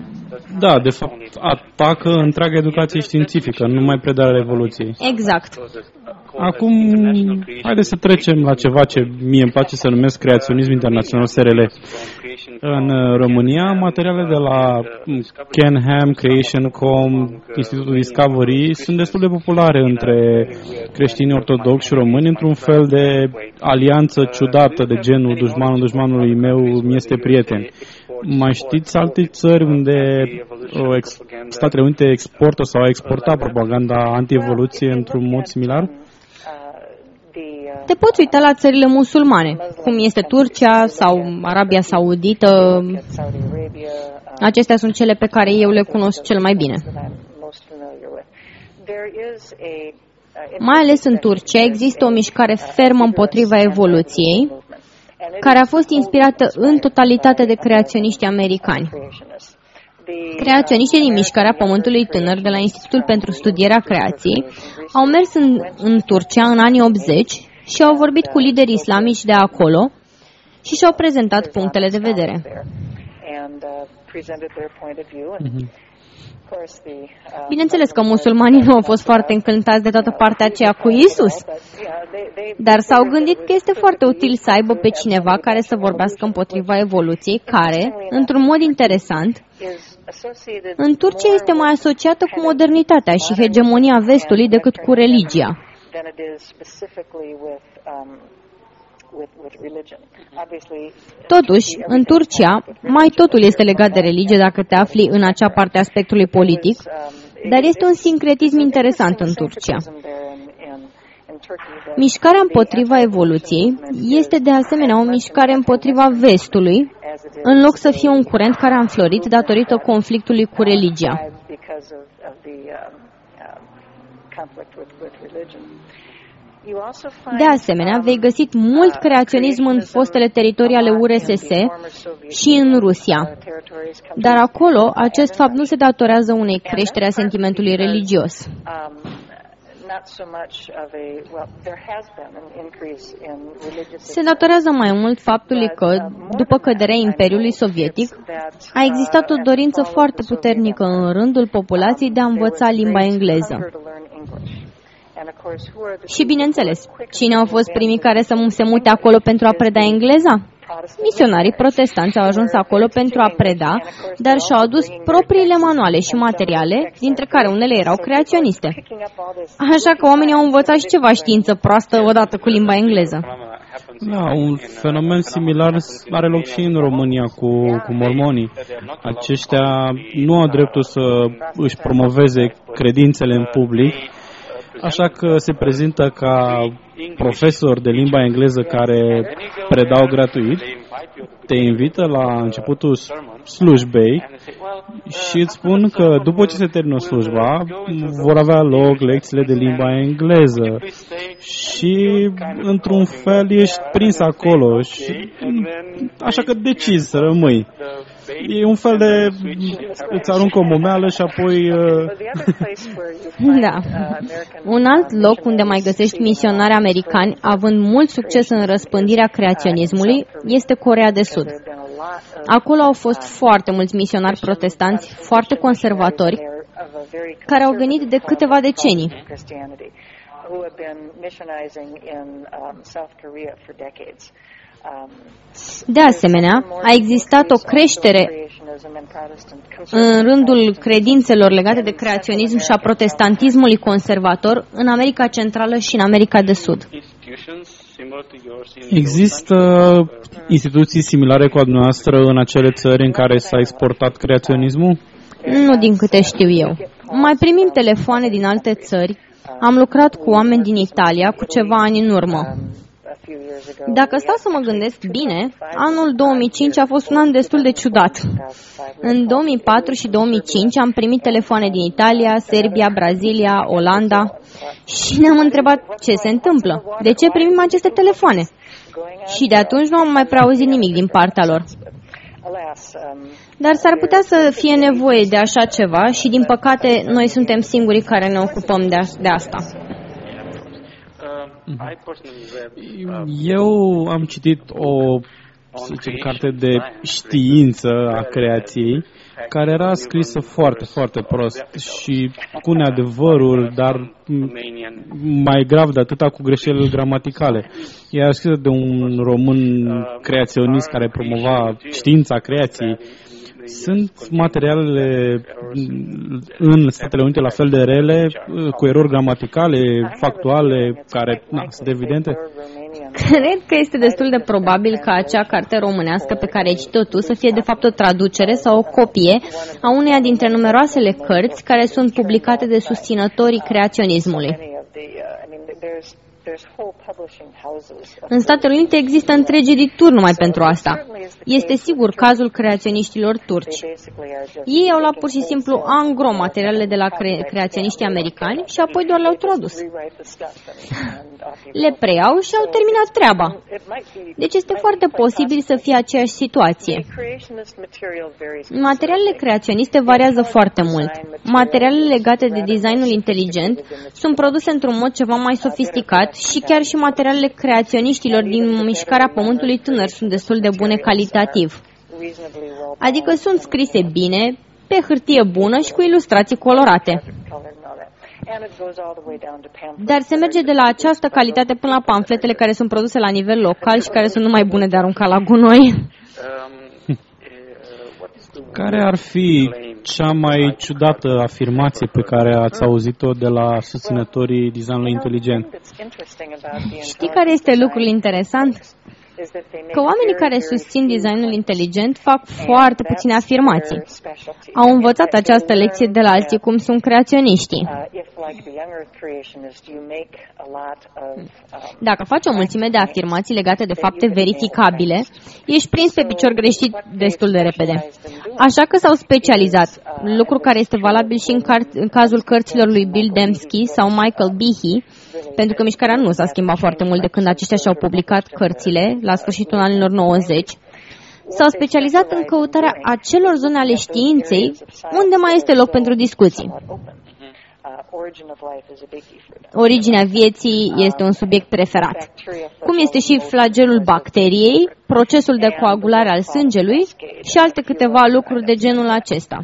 Da, de fapt, atacă întreaga educație științifică, nu mai predarea Revoluției. Exact. Acum, haideți să trecem la ceva ce mie îmi place să numesc creaționism internațional SRL. În uh, România, materiale de la Ken Ham, Creation.com, Institutul Discovery sunt destul de populare între creștini ortodoxi și români într-un fel de alianță ciudată de genul dușmanul dușmanului meu mi este prieten. Mai știți alte țări unde Statele Unite exportă sau a exportat propaganda anti-evoluție într-un mod similar? Te poți uita la țările musulmane, cum este Turcia sau Arabia Saudită. Acestea sunt cele pe care eu le cunosc cel mai bine. Mai ales în Turcia există o mișcare fermă împotriva evoluției, care a fost inspirată în totalitate de creaționiști americani. Creaționiștii din mișcarea Pământului Tânăr de la Institutul pentru Studierea Creației au mers în, în Turcia în anii 80 și au vorbit cu lideri islamici de acolo și și-au prezentat punctele de vedere. Bineînțeles că musulmanii nu au fost foarte încântați de toată partea aceea cu Isus, dar s-au gândit că este foarte util să aibă pe cineva care să vorbească împotriva evoluției, care, într-un mod interesant, în Turcia este mai asociată cu modernitatea și hegemonia vestului decât cu religia. Totuși, în Turcia, mai totul este legat de religie dacă te afli în acea parte a spectrului politic, um, dar este un sincretism interesant în Turcia. Mișcarea împotriva evoluției este de asemenea o mișcare împotriva vestului, în loc să fie un curent care a înflorit datorită conflictului cu religia. De asemenea, vei găsi mult creaționism în fostele teritorii ale URSS și în Rusia. Dar acolo, acest fapt nu se datorează unei creșteri a sentimentului religios. Se datorează mai mult faptului că, după căderea Imperiului Sovietic, a existat o dorință foarte puternică în rândul populației de a învăța limba engleză. Și bineînțeles, cine au fost primii care să se mute acolo pentru a preda engleza? Misionarii protestanți au ajuns acolo pentru a preda, dar și-au adus propriile manuale și materiale, dintre care unele erau creaționiste. Așa că oamenii au învățat și ceva știință proastă odată cu limba engleză. Da, un fenomen similar are loc și în România cu, cu mormonii. Aceștia nu au dreptul să își promoveze credințele în public, așa că se prezintă ca profesor de limba engleză care predau gratuit, te invită la începutul slujbei și îți spun că după ce se termină slujba vor avea loc lecțiile de limba engleză și într-un fel ești prins acolo și așa că decizi să rămâi. E un fel de îți aruncă o momeală și apoi... Uh... [laughs] Da. Un alt loc unde mai găsești misionari americani având mult succes în răspândirea creaționismului este Corea de Sud. Acolo au fost foarte mulți misionari protestanți, foarte conservatori, care au venit de câteva decenii. De asemenea, a existat o creștere în rândul credințelor legate de creaționism și a protestantismului conservator în America Centrală și în America de Sud. Există instituții similare cu a noastră în acele țări în care s-a exportat creaționismul? Nu din câte știu eu. Mai primim telefoane din alte țări. Am lucrat cu oameni din Italia cu ceva ani în urmă. Dacă stau să mă gândesc bine, anul 2005 a fost un an destul de ciudat. În 2004 și 2005 am primit telefoane din Italia, Serbia, Brazilia, Olanda și ne-am întrebat ce se întâmplă, de ce primim aceste telefoane. Și de atunci nu am mai prea auzit nimic din partea lor. Dar s-ar putea să fie nevoie de așa ceva și, din păcate, noi suntem singurii care ne ocupăm de, asta. Eu am citit o să zicem, carte de știință a creației, care era scrisă foarte, foarte prost și cu neadevărul, dar mai grav de atâta cu greșelile gramaticale. Ea scrisă de un român creaționist care promova știința creației sunt materialele în Statele Unite la fel de rele, cu erori gramaticale, factuale, care na, sunt evidente? Cred că este destul de probabil ca acea carte românească pe care ai citit-o tu să fie de fapt o traducere sau o copie a uneia dintre numeroasele cărți care sunt publicate de susținătorii creaționismului. În Statele Unite există întregi edituri numai pentru asta. Este sigur cazul creaționiștilor turci. Ei au luat pur și simplu angro materialele de la cre- creaționiștii americani și apoi doar le-au tradus. [laughs] Le preiau și au terminat treaba. Deci este foarte posibil să fie aceeași situație. Materialele creaționiste variază foarte mult. Materialele legate de designul inteligent sunt produse într-un mod ceva mai sofisticat și chiar și materialele creaționiștilor din mișcarea Pământului Tânăr sunt destul de bune calitativ. Adică sunt scrise bine, pe hârtie bună și cu ilustrații colorate. Dar se merge de la această calitate până la pamfletele care sunt produse la nivel local și care sunt numai bune de aruncat la gunoi. Care ar fi cea mai ciudată afirmație pe care ați auzit-o de la susținătorii designului inteligent? Știi care este lucrul interesant? Că oamenii care susțin designul inteligent fac foarte puține afirmații. Au învățat această lecție de la alții cum sunt creaționiștii. Dacă faci o mulțime de afirmații legate de fapte verificabile, ești prins pe picior greșit destul de repede. Așa că s-au specializat, lucru care este valabil și în, car- în cazul cărților lui Bill Dembski sau Michael Behe, pentru că mișcarea nu s-a schimbat foarte mult de când aceștia și-au publicat cărțile la sfârșitul anilor 90, s-au specializat în căutarea acelor zone ale științei unde mai este loc pentru discuții. Originea vieții este un subiect preferat. Cum este și flagelul bacteriei, procesul de coagulare al sângelui și alte câteva lucruri de genul acesta.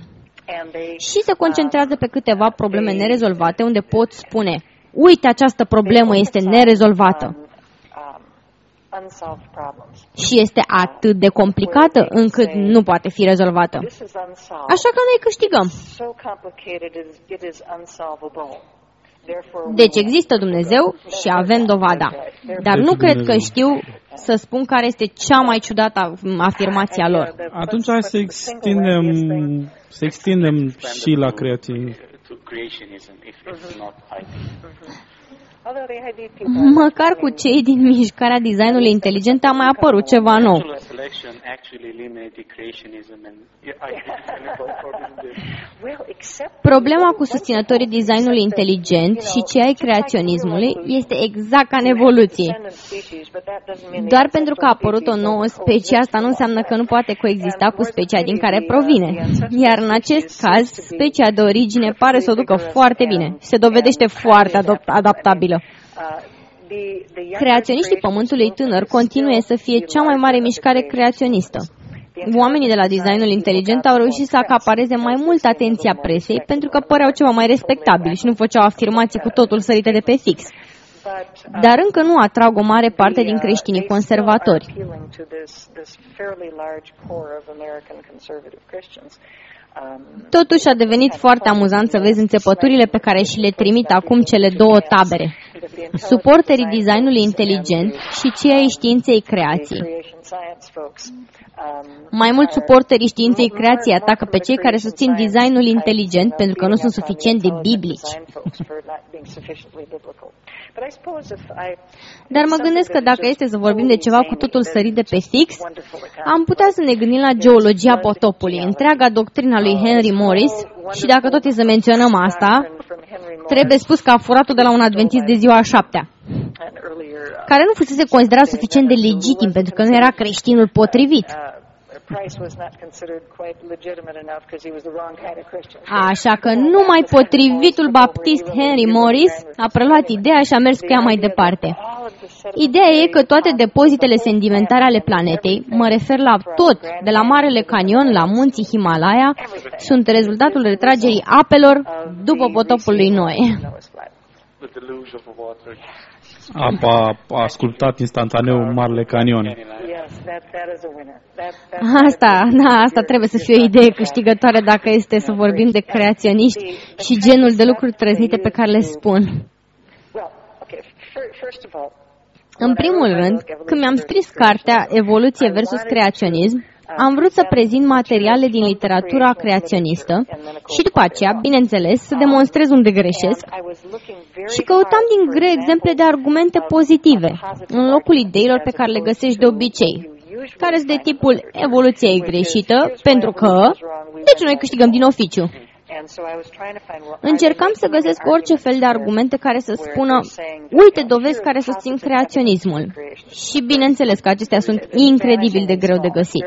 Și se concentrează pe câteva probleme nerezolvate unde pot spune uite, această problemă este nerezolvată. Și este atât de complicată încât nu poate fi rezolvată. Așa că noi câștigăm. Deci există Dumnezeu și avem dovada. Dar nu cred că știu să spun care este cea mai ciudată afirmație a lor. Atunci hai să extindem, să extindem și la creationism if it's mm -hmm. not high. Mm -hmm. Măcar cu cei din mișcarea designului inteligent a mai apărut ceva nou. Problema cu susținătorii designului inteligent și cei ai creaționismului este exact ca în evoluție. Doar pentru că a apărut o nouă specie, asta nu înseamnă că nu poate coexista cu specia din care provine. Iar în acest caz, specia de origine pare să o ducă foarte bine și se dovedește foarte adaptabilă. Creaționiștii Pământului Tânăr continuă să fie cea mai mare mișcare creaționistă. Oamenii de la designul inteligent au reușit să acapareze mai mult atenția presei pentru că păreau ceva mai respectabili și nu făceau afirmații cu totul sărite de pe fix. Dar încă nu atrag o mare parte din creștinii conservatori. Totuși a devenit foarte amuzant să vezi înțepăturile pe care și le trimit acum cele două tabere. Suporterii designului inteligent și cei ai științei creației. Mai mult suporterii științei creației atacă pe cei care susțin designul inteligent pentru că nu sunt suficient de biblici. Dar mă gândesc că dacă este să vorbim de ceva cu totul sărit de pe fix, am putea să ne gândim la geologia potopului, întreaga doctrina lui Henry Morris și dacă tot e să menționăm asta, trebuie spus că a furat-o de la un adventist de ziua a șaptea care nu fusese considerat suficient de legitim pentru că nu era creștinul potrivit. Așa că numai potrivitul baptist Henry Morris a preluat ideea și a mers cu ea mai departe. Ideea e că toate depozitele sedimentare ale planetei, mă refer la tot, de la Marele Canion la munții Himalaya, sunt rezultatul retragerii apelor după potopul lui Noe. Apa a ascultat instantaneu Marele Canion. Asta, da, asta trebuie să fie o idee câștigătoare dacă este să vorbim de creaționiști și genul de lucruri trăznite pe care le spun. În primul rând, când mi-am scris cartea Evoluție versus creaționism, am vrut să prezint materiale din literatura creaționistă și după aceea, bineînțeles, să demonstrez unde greșesc și căutam din greu exemple de argumente pozitive, în locul ideilor pe care le găsești de obicei, care sunt de tipul evoluția e greșită, pentru că, deci noi câștigăm din oficiu. Încercam să găsesc orice fel de argumente care să spună, uite dovezi care susțin creaționismul. Și bineînțeles că acestea sunt incredibil de greu de găsit.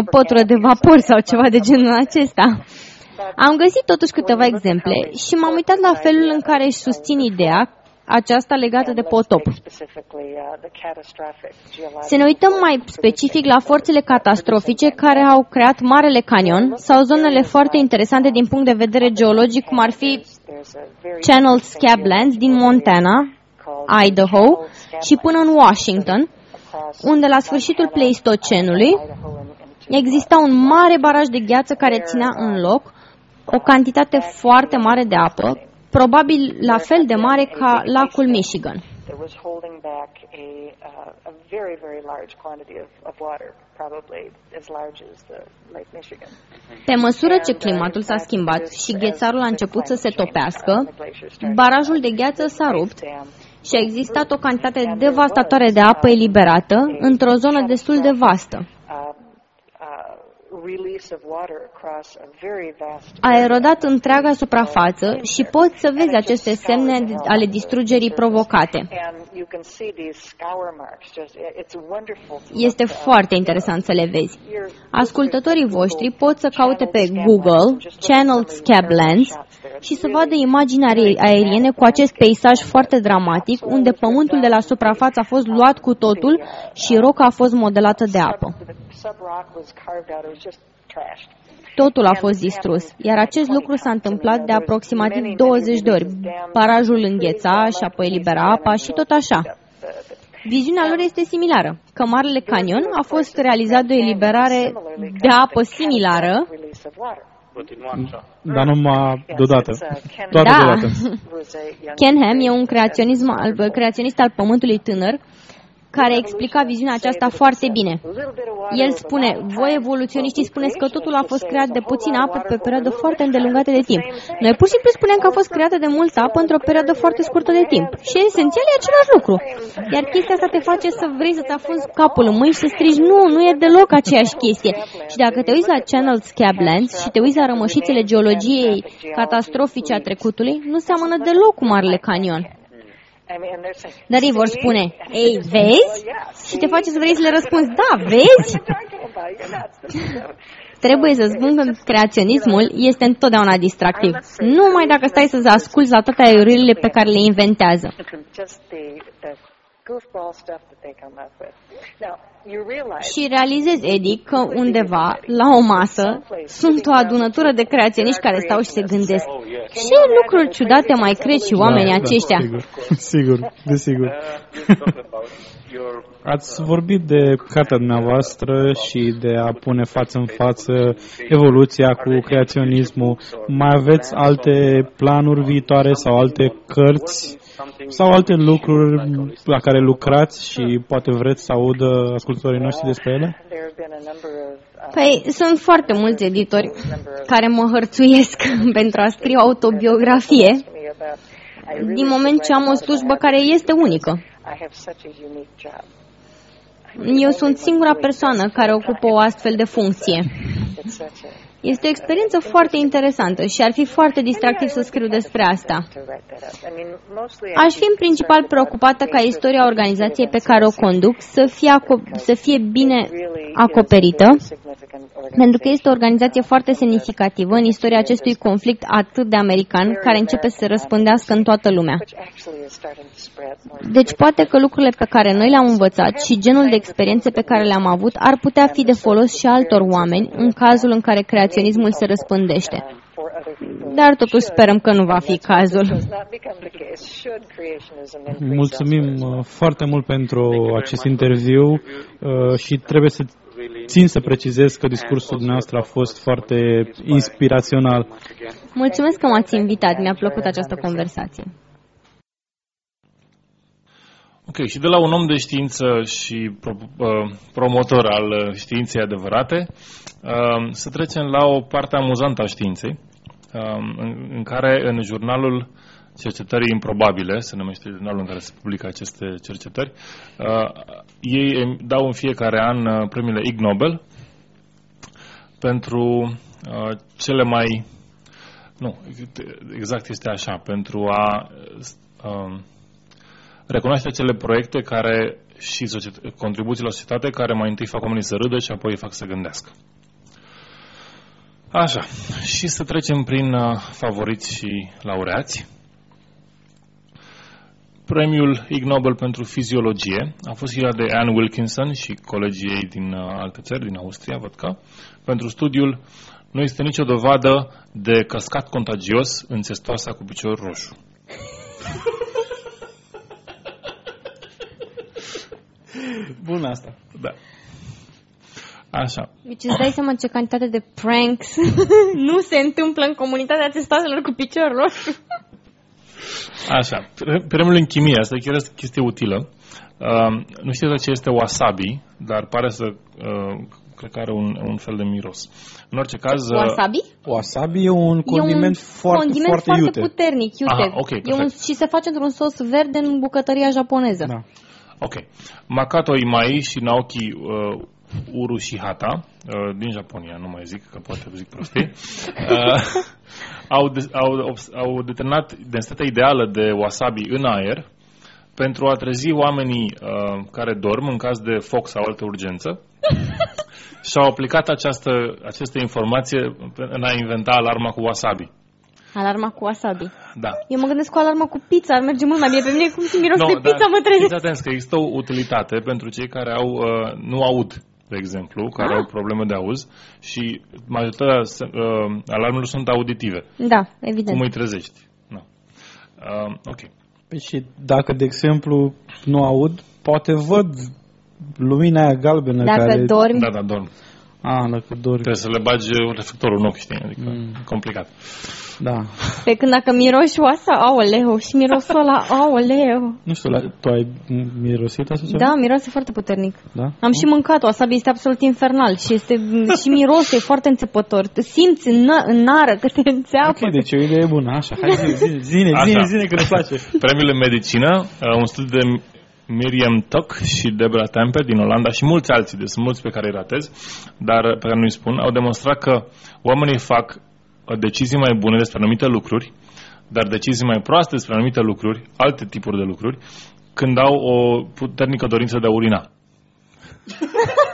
O pătură de vapor sau ceva de genul acesta. Am găsit totuși câteva exemple și m-am uitat la felul în care își susțin ideea aceasta legată de potop. Să ne uităm mai specific la forțele catastrofice care au creat Marele Canyon sau zonele foarte interesante din punct de vedere geologic, cum ar fi Channel Scablands din Montana, Idaho și până în Washington, unde la sfârșitul Pleistocenului exista un mare baraj de gheață care ținea în loc o cantitate foarte mare de apă, probabil la fel de mare ca lacul Michigan. Pe măsură ce climatul s-a schimbat și ghețarul a început să se topească, barajul de gheață s-a rupt și a existat o cantitate devastatoare de apă eliberată într-o zonă destul de vastă. A erodat întreaga suprafață și poți să vezi aceste semne ale distrugerii provocate. Este foarte interesant să le vezi. Ascultătorii voștri pot să caute pe Google Channel Scablands și să vadă imagini aeriene cu acest peisaj foarte dramatic, unde pământul de la suprafață a fost luat cu totul și roca a fost modelată de apă. Totul a fost distrus, iar acest lucru s-a întâmplat de aproximativ 20 de ori. Barajul îngheța și apoi elibera apa și tot așa. Viziunea lor este similară, că Marele Canyon a fost realizat de o eliberare de apă similară, dar numai deodată. Toate da. deodată. [laughs] Ken Ham e un creaționism al, creaționist al pământului tânăr care explica viziunea aceasta foarte bine. El spune, voi evoluționiștii spuneți că totul a fost creat de puțină apă pe o perioadă foarte îndelungată de timp. Noi pur și simplu spunem că a fost creată de multă apă într-o perioadă foarte scurtă de timp. Și esențial e același lucru. Iar chestia asta te face să vrei să-ți afunzi capul în mâini și să strigi, nu, nu e deloc aceeași chestie. Și dacă te uiți la Channel Scablands și te uiți la rămășițele geologiei catastrofice a trecutului, nu seamănă deloc cu Marele Canion. Dar ei vor spune, [laughs] ei, vezi? Și te face să vrei să le răspunzi, da, [laughs] vezi? Trebuie să spun că creaționismul este întotdeauna distractiv. Numai dacă stai să asculți la toate aiurile pe care le inventează. Goofball stuff that they come up with. Now, you realize Și realizezi, Eddie, că undeva, la o masă, sunt o adunătură de creaționiști care stau și se gândesc ce lucruri ciudate mai cred și oamenii aceștia. Sigur, sigur, desigur. [laughs] Ați vorbit de cartea dumneavoastră și de a pune față în față evoluția cu creaționismul. Mai aveți alte planuri viitoare sau alte cărți sau alte lucruri la care lucrați și poate vreți să audă ascultătorii noștri despre ele? there have been a number of uh, Păi sunt foarte mulți editori care mă hărțuiesc [laughs] pentru a scrie o autobiografie, me about I really din moment ce am o slujbă care este unică. I have such a unique job. Eu sunt singura persoană care ocupă o astfel de funcție. It's such a Este o experiență foarte interesantă și ar fi foarte distractiv să scriu despre asta. to write that up. I mean, mostly I Aș fi în principal preocupată ca istoria organizației pe care o conduc să fie, aco- să fie bine acoperită, pentru că este o organizație foarte semnificativă în istoria acestui conflict atât de american, care începe să se răspândească în toată lumea. which actually is starting to spread more. Deci poate că lucrurile pe care noi le-am învățat și genul de experiențe pe care le-am avut ar putea fi de folos și altor oameni în cazul în care creaționismul se răspândește. for other people. Dar totuși sperăm că nu va fi cazul. Does not become the case should creationism increase Mulțumim elsewhere. uh, foarte mult pentru acest interviu uh, și trebuie să țin să precizez că discursul dumneavoastră a fost foarte inspirațional. Mulțumesc că m-ați invitat, mi-a plăcut această conversație. Ok, și de la un om de știință și pro, uh, promotor al uh, științei adevărate, uh, să trecem la o parte amuzantă a științei, uh, în, în care în jurnalul Cercetării Improbabile, se numește jurnalul în care se publică aceste cercetări, uh, ei em- dau în fiecare an uh, premiile Ig Nobel pentru uh, cele mai... Nu, exact este așa, pentru a... Uh, recunoaște acele proiecte care și societ- contribuții la societate care mai întâi fac oamenii să râdă și apoi îi fac să gândească. Așa, și să trecem prin uh, favoriți și laureați. Premiul Ig Nobel pentru fiziologie a fost irat de Anne Wilkinson și colegii ei din uh, alte țări, din Austria, văd că, pentru studiul Nu este nicio dovadă de căscat contagios în testoasa cu picior roșu. [laughs] [laughs] Bun asta. Da. Așa. Deci îți dai seama ce cantitate de pranks [laughs] nu se întâmplă în comunitatea testoselor cu picior roșu. Așa, pre- premiul în chimie, asta chiar este o chestie utilă. Uh, nu știu ce este wasabi, dar pare să, uh, cred că are un, un fel de miros. În orice caz... uh, Wasabi? Wasabi e un condiment e un foarte, condiment foarte, foarte iute. puternic, iute. Aha, ok, e un, perfect. și se face într-un sos verde în bucătăria japoneză. Da. Ok. Makoto Imai și Naoki uh, Urushihata, uh, din Japonia, nu mai zic, că poate zic prostii, uh, [laughs] au, de, au, obs- au determinat densitatea ideală de wasabi în aer pentru a trezi oamenii uh, care dorm în caz de foc sau altă urgență [laughs] și au aplicat această, această informație în a inventa alarma cu wasabi. Alarma cu wasabi. Da. Eu mă gândesc cu alarma cu pizza, ar merge mult mai bine. Pe mine cum se miroase Nu, no, pizza, dar mă trezesc. Fiți atenți că există o utilitate pentru cei care au, uh, nu aud, de exemplu, care Ah. au probleme de auz și majoritatea uh, alarmelor sunt auditive. Da, evident. Cum îi trezești? Nu. Uh, ok. Păi și dacă, de exemplu, nu aud, poate văd lumina aia galbenă Dacă care... dormi, Da, da, dorm. A, dacă dormi. Trebuie să le bagi reflectorul în ochi, știi? Adică, Mm. complicat. Da. pe când dacă miroși oasa, aoleu, și mirosul ăla, aoleu. Nu știu, la, tu ai mirosit așa ceva? Da, miroase foarte puternic. Da? Am și mâncat wasabi, este absolut infernal și este și miros, e foarte înțepător. Te simți în, nă- în nară că te înțeapă. Ok, deci e o idee bună. Așa, hai zi, zi, zine, Așa. zine, zine că ne place. Premiul în medicină, uh, un studiu de Miriam Tuck și Deborah Temper din Olanda și mulți alții, deci sunt mulți pe care îi ratez, dar pe care nu-i spun, au demonstrat că oamenii fac uh, decizii mai bune despre anumite lucruri, dar decizii mai proaste despre anumite lucruri, alte tipuri de lucruri, când au o puternică dorință de a urina. [laughs]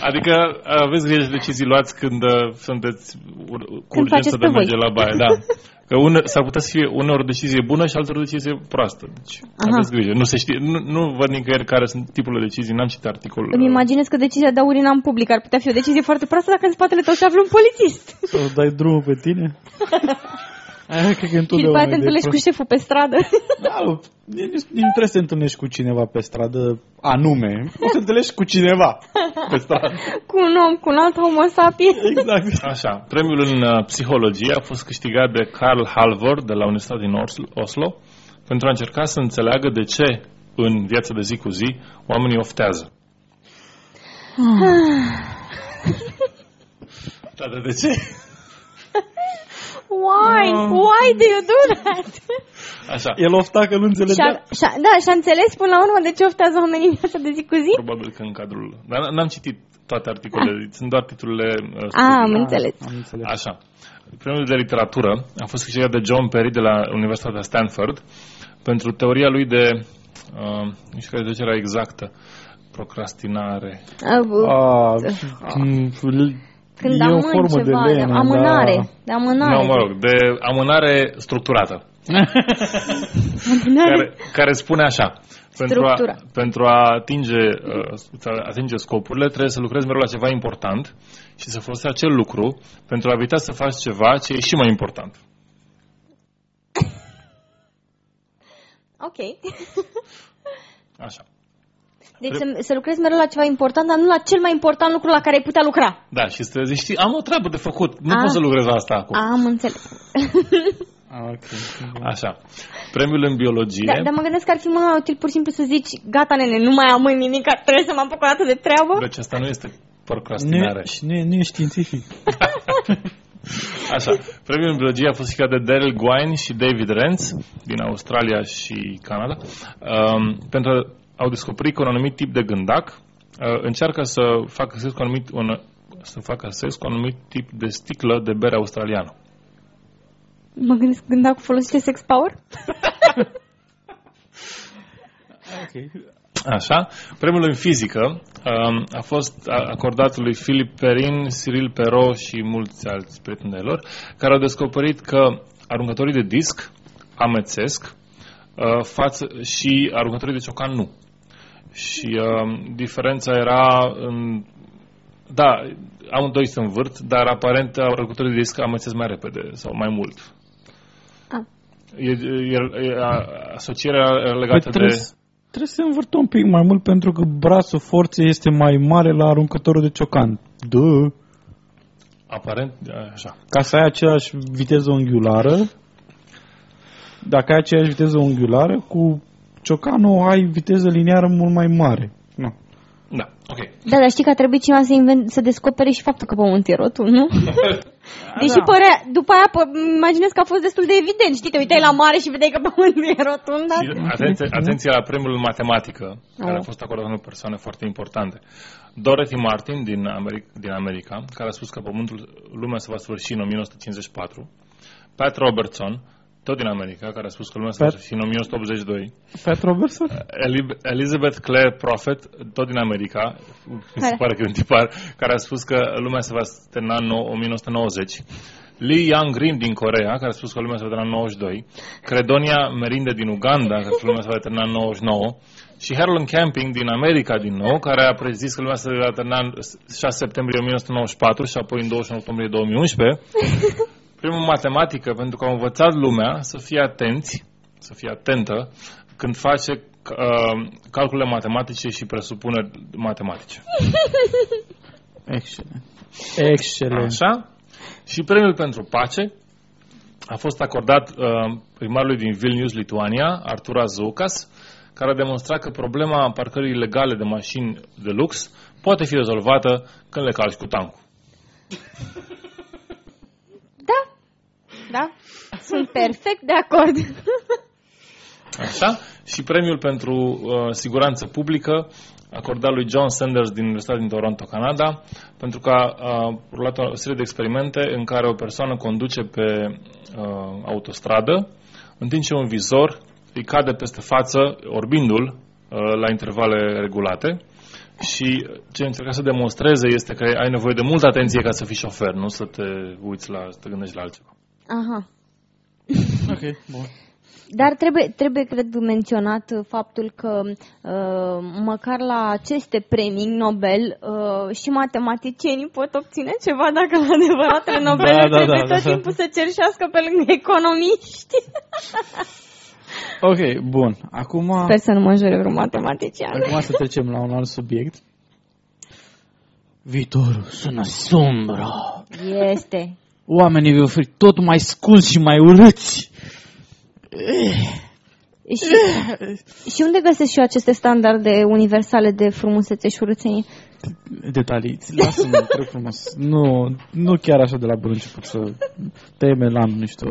Adică aveți grijă de decizii luați când uh, sunteți ur- cu Când urgență faceți de pe voi. merge la baie, da. [laughs] Că une, s-ar putea să fie uneori o decizie bună și altor o decizie proastă. Deci Aha. aveți grijă. Nu se știe, nu, nu văd nicăieri care sunt tipurile de decizii, n-am citit articolul. Îmi imaginez că decizia de a urina în public ar putea fi o decizie foarte proastă dacă în spatele tău se află un polițist. Să dai drumul pe tine? [laughs] Aia cred că Și după aia te întotdeauna e de întâlnești cu prost. șeful pe stradă. [laughs] Da, nici nici nu trebuie să te întâlnești cu cineva pe stradă anume. O să te întâlnești cu cineva pe stradă. [laughs] cu un om, cu un alt homo sapiens. Exact. Așa, premiul în uh, psihologie a fost câștigat de Carl Halvor de la Universitatea din Oslo, Oslo pentru a încerca să înțeleagă de ce în viața de zi cu zi oamenii oftează. Da, dar de ce? [laughs] Why? Why do you do that? Așa, El ofta că nu și-a, înțelegea. și-a, da, și-a înțeles până la urmă de ce oftează oamenii în viața de zi cu zi? probabil că în cadrul... Dar n- n-am citit toate articolele, sunt doar titlurile uh, Ah, am studiului. înțeles. Am înțeles. Așa. Premiul de literatură a fost câștigat de John Perry de la Universitatea Stanford pentru teoria lui de, uh, nu știu care traducerea exactă, procrastinare. Uh, Ah, mm, Când e o amân formă de ceva, de, lenă, amânare. da. De amânare. Nu, mă rog, de amânare structurată. care, care spune așa. Pentru a, Structura. pentru a atinge, uh, să atinge scopurile, trebuie să lucrezi mereu la ceva important și să folosești acel lucru pentru a evita să faci ceva ce e și mai important. Ok. Așa. Deci să, să lucrezi mereu la ceva important, dar nu la cel mai important lucru la care ai putea lucra. Da, și să zici, știi, am o treabă de făcut, nu Ah. pot să lucrez la asta acum. Am înțeles. [laughs] Ah, ok. Așa. Premiul în biologie. Da, dar mă gândesc că ar fi mult mai util pur și simplu să zici, gata nene, nu mai amân nimic, trebuie să mă apuc o dată de treabă. Deci asta nu este Nu procrastinare. e, și nu, e, nu e științific. [laughs] Așa. Premiul în biologie a fost ficat de Daryl Gwine și David Renz din Australia și Canada um, pentru a au descoperit că un anumit tip de gândac uh, încearcă să facă sex cu un anumit, un, să facă sex cu un anumit tip de sticlă de bere australiană. Mă gândesc când dacă folosește sex power. ok. Așa. Premiul în fizică um, a fost a- acordat lui Philip Perrin, Cyril Perot și mulți alți prieteni de lor, care au descoperit că aruncătorii de disc amețesc uh, față, și aruncătorii de ciocan nu. Și uh, diferența era în... Da, amândoi se învârt, dar aparent aruncătorii de disc amețesc mai repede sau mai mult. Ah. E, e, e, a- asocierea legată Păi trebuie, de... să- trebuie să învârtă un pic mai mult pentru că brațul forței este mai mare la aruncătorul de ciocan. Da. Aparent, așa. Ca să ai aceeași viteză unghiulară, dacă ai aceeași viteză unghiulară, cu ciocanul ai viteză liniară mult mai mare. Nu. Da, ok. Da, dar știi că a trebuit cineva să, invent, să descopere și faptul că pământul e rotund, nu? [laughs] Deși da. părea, după aia pă, imaginez că a fost destul de evident, știi, te uitai la mare și vedeai că pământul e rotund, dar... Și atenție, atenție la premiul în matematică, care Oh. a fost acordat unor persoane foarte importante. Dorothy Martin din America, din America, care a spus că pământul, lumea se va sfârși în 1954. Pat Robertson, tot din America, care a spus că lumea se va Pat- sfârși în 1982. Pat Robertson? Eli- Elizabeth Clare Prophet, tot din America, mi se Care? pare că e un tipar, care a spus că lumea se va termina în nou- 1990. Lee Young Green din Corea, care a spus că lumea se va termina în 92. Credonia Merinde din Uganda, care a spus că lumea se va termina în 99. Și Harlan Camping din America din nou, care a prezis că lumea se va termina în 6 septembrie 1994 și apoi în 21 octombrie 2011. [laughs] Primul matematică, pentru că au învățat lumea să fie atenți, să fie atentă când face uh, calcule matematice și presupuneri matematice. [laughs] Excelent. Excelent. Așa? Și premiul pentru pace a fost acordat uh, primarului din Vilnius, Lituania, Arturas Zoukas, care a demonstrat că problema parcării ilegale de mașini de lux poate fi rezolvată când le calci cu tancul. Da, da, sunt perfect de acord. Așa? Și premiul pentru uh, siguranță publică acordat lui John Sanders din Universitatea din Toronto, Canada, pentru că a a rulat o serie de experimente în care o persoană conduce pe uh, autostradă, în timp ce un vizor îi cade peste față, orbindu-l uh, la intervale regulate Și ce încerca să demonstreze este că ai nevoie de multă atenție ca să fii șofer, nu să te uiți la, să te gândești la altceva. Aha. Ok, bun. Dar trebuie, trebuie, cred, menționat uh, faptul că uh, măcar la aceste premii Nobel uh, și matematicienii pot obține ceva dacă la adevăratele [laughs] Nobel Da, da, trebuie da, tot da. timpul să cerșească pe lângă economiști. [laughs] Ok, bun. Acum, Sper să nu mă jure vreun matematician. acum să trecem la un alt subiect. Viitorul sună sombra. Este. Oamenii vor fi tot mai sculți și mai urâți. Și, și unde găsesc și eu aceste standarde universale de frumusețe și urâțenie? Detalii. Lasă-mă, te rog frumos. Nu, nu chiar așa de la bun început să teme la niște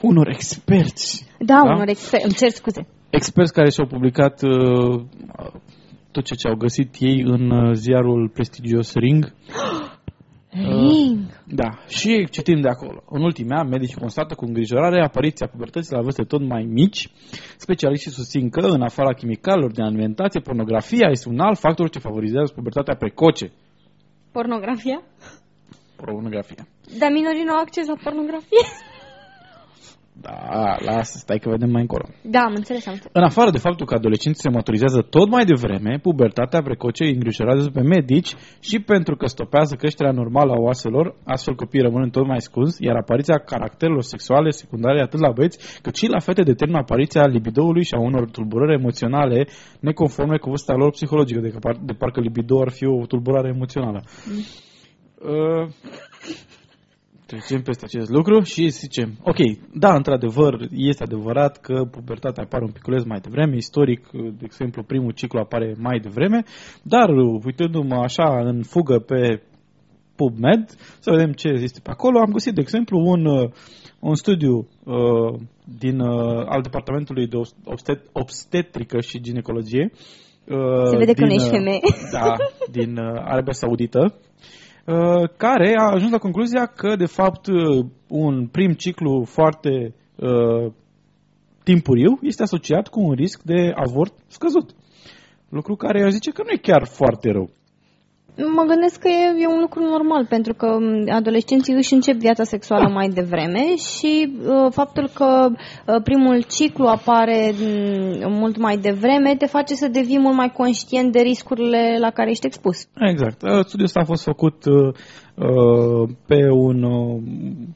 unor experți. Da, Da? unor experți. Îmi cer scuze. Experți care și-au publicat uh, tot ce, ce au găsit ei în uh, ziarul prestigios Ring. [gasps] Ring. Da, și citim de acolo. În ultimii ani, medicii constată cu îngrijorare apariția pubertății la vârste tot mai mici. Specialiștii susțin că, în afara chimicalelor de alimentație, pornografia este un alt factor ce favorizează pubertatea precoce. Pornografia? Pornografia. Dar minorii nu au acces la pornografie? Da, lasă, stai că vedem mai încolo. Da, am înțeles, am înțeles. În afară de faptul că adolescenții se maturizează tot mai devreme, pubertatea precoce îi îngrijorează pe medici și pentru că stopează creșterea normală a oaselor, astfel copiii rămân tot mai scunzi, iar apariția caracterelor sexuale secundare atât la băieți cât și la fete determină apariția libidoului și a unor tulburări emoționale neconforme cu vârsta lor psihologică, de, că par, de parcă libido ar fi o tulburare emoțională. Uh, Trecem peste acest lucru și zicem, ok, da, într-adevăr, este adevărat că pubertatea apare un piculeț mai devreme, istoric, de exemplu, primul ciclu apare mai devreme, dar uitându-mă așa în fugă pe PubMed, să vedem ce este pe acolo, am găsit, de exemplu, un, uh, un studiu uh, din, uh, al Departamentului de obstet- Obstetrică și Ginecologie. Uh, Se vede că nu din, ești uh, femeie. Da, din uh, Arabia Saudită, uh, care a ajuns la concluzia că, de fapt, uh, un prim ciclu foarte uh, timpuriu este asociat cu un risc de avort scăzut. Lucru care eu zice că nu e chiar foarte rău. Mă gândesc că e, e un lucru normal, pentru că m, adolescenții își încep viața sexuală mai devreme și uh, faptul că uh, primul ciclu apare m, mult mai devreme te face să devii mult mai conștient de riscurile la care ești expus. Exact. Uh, Studiul ăsta a fost făcut uh, uh, pe, un, uh,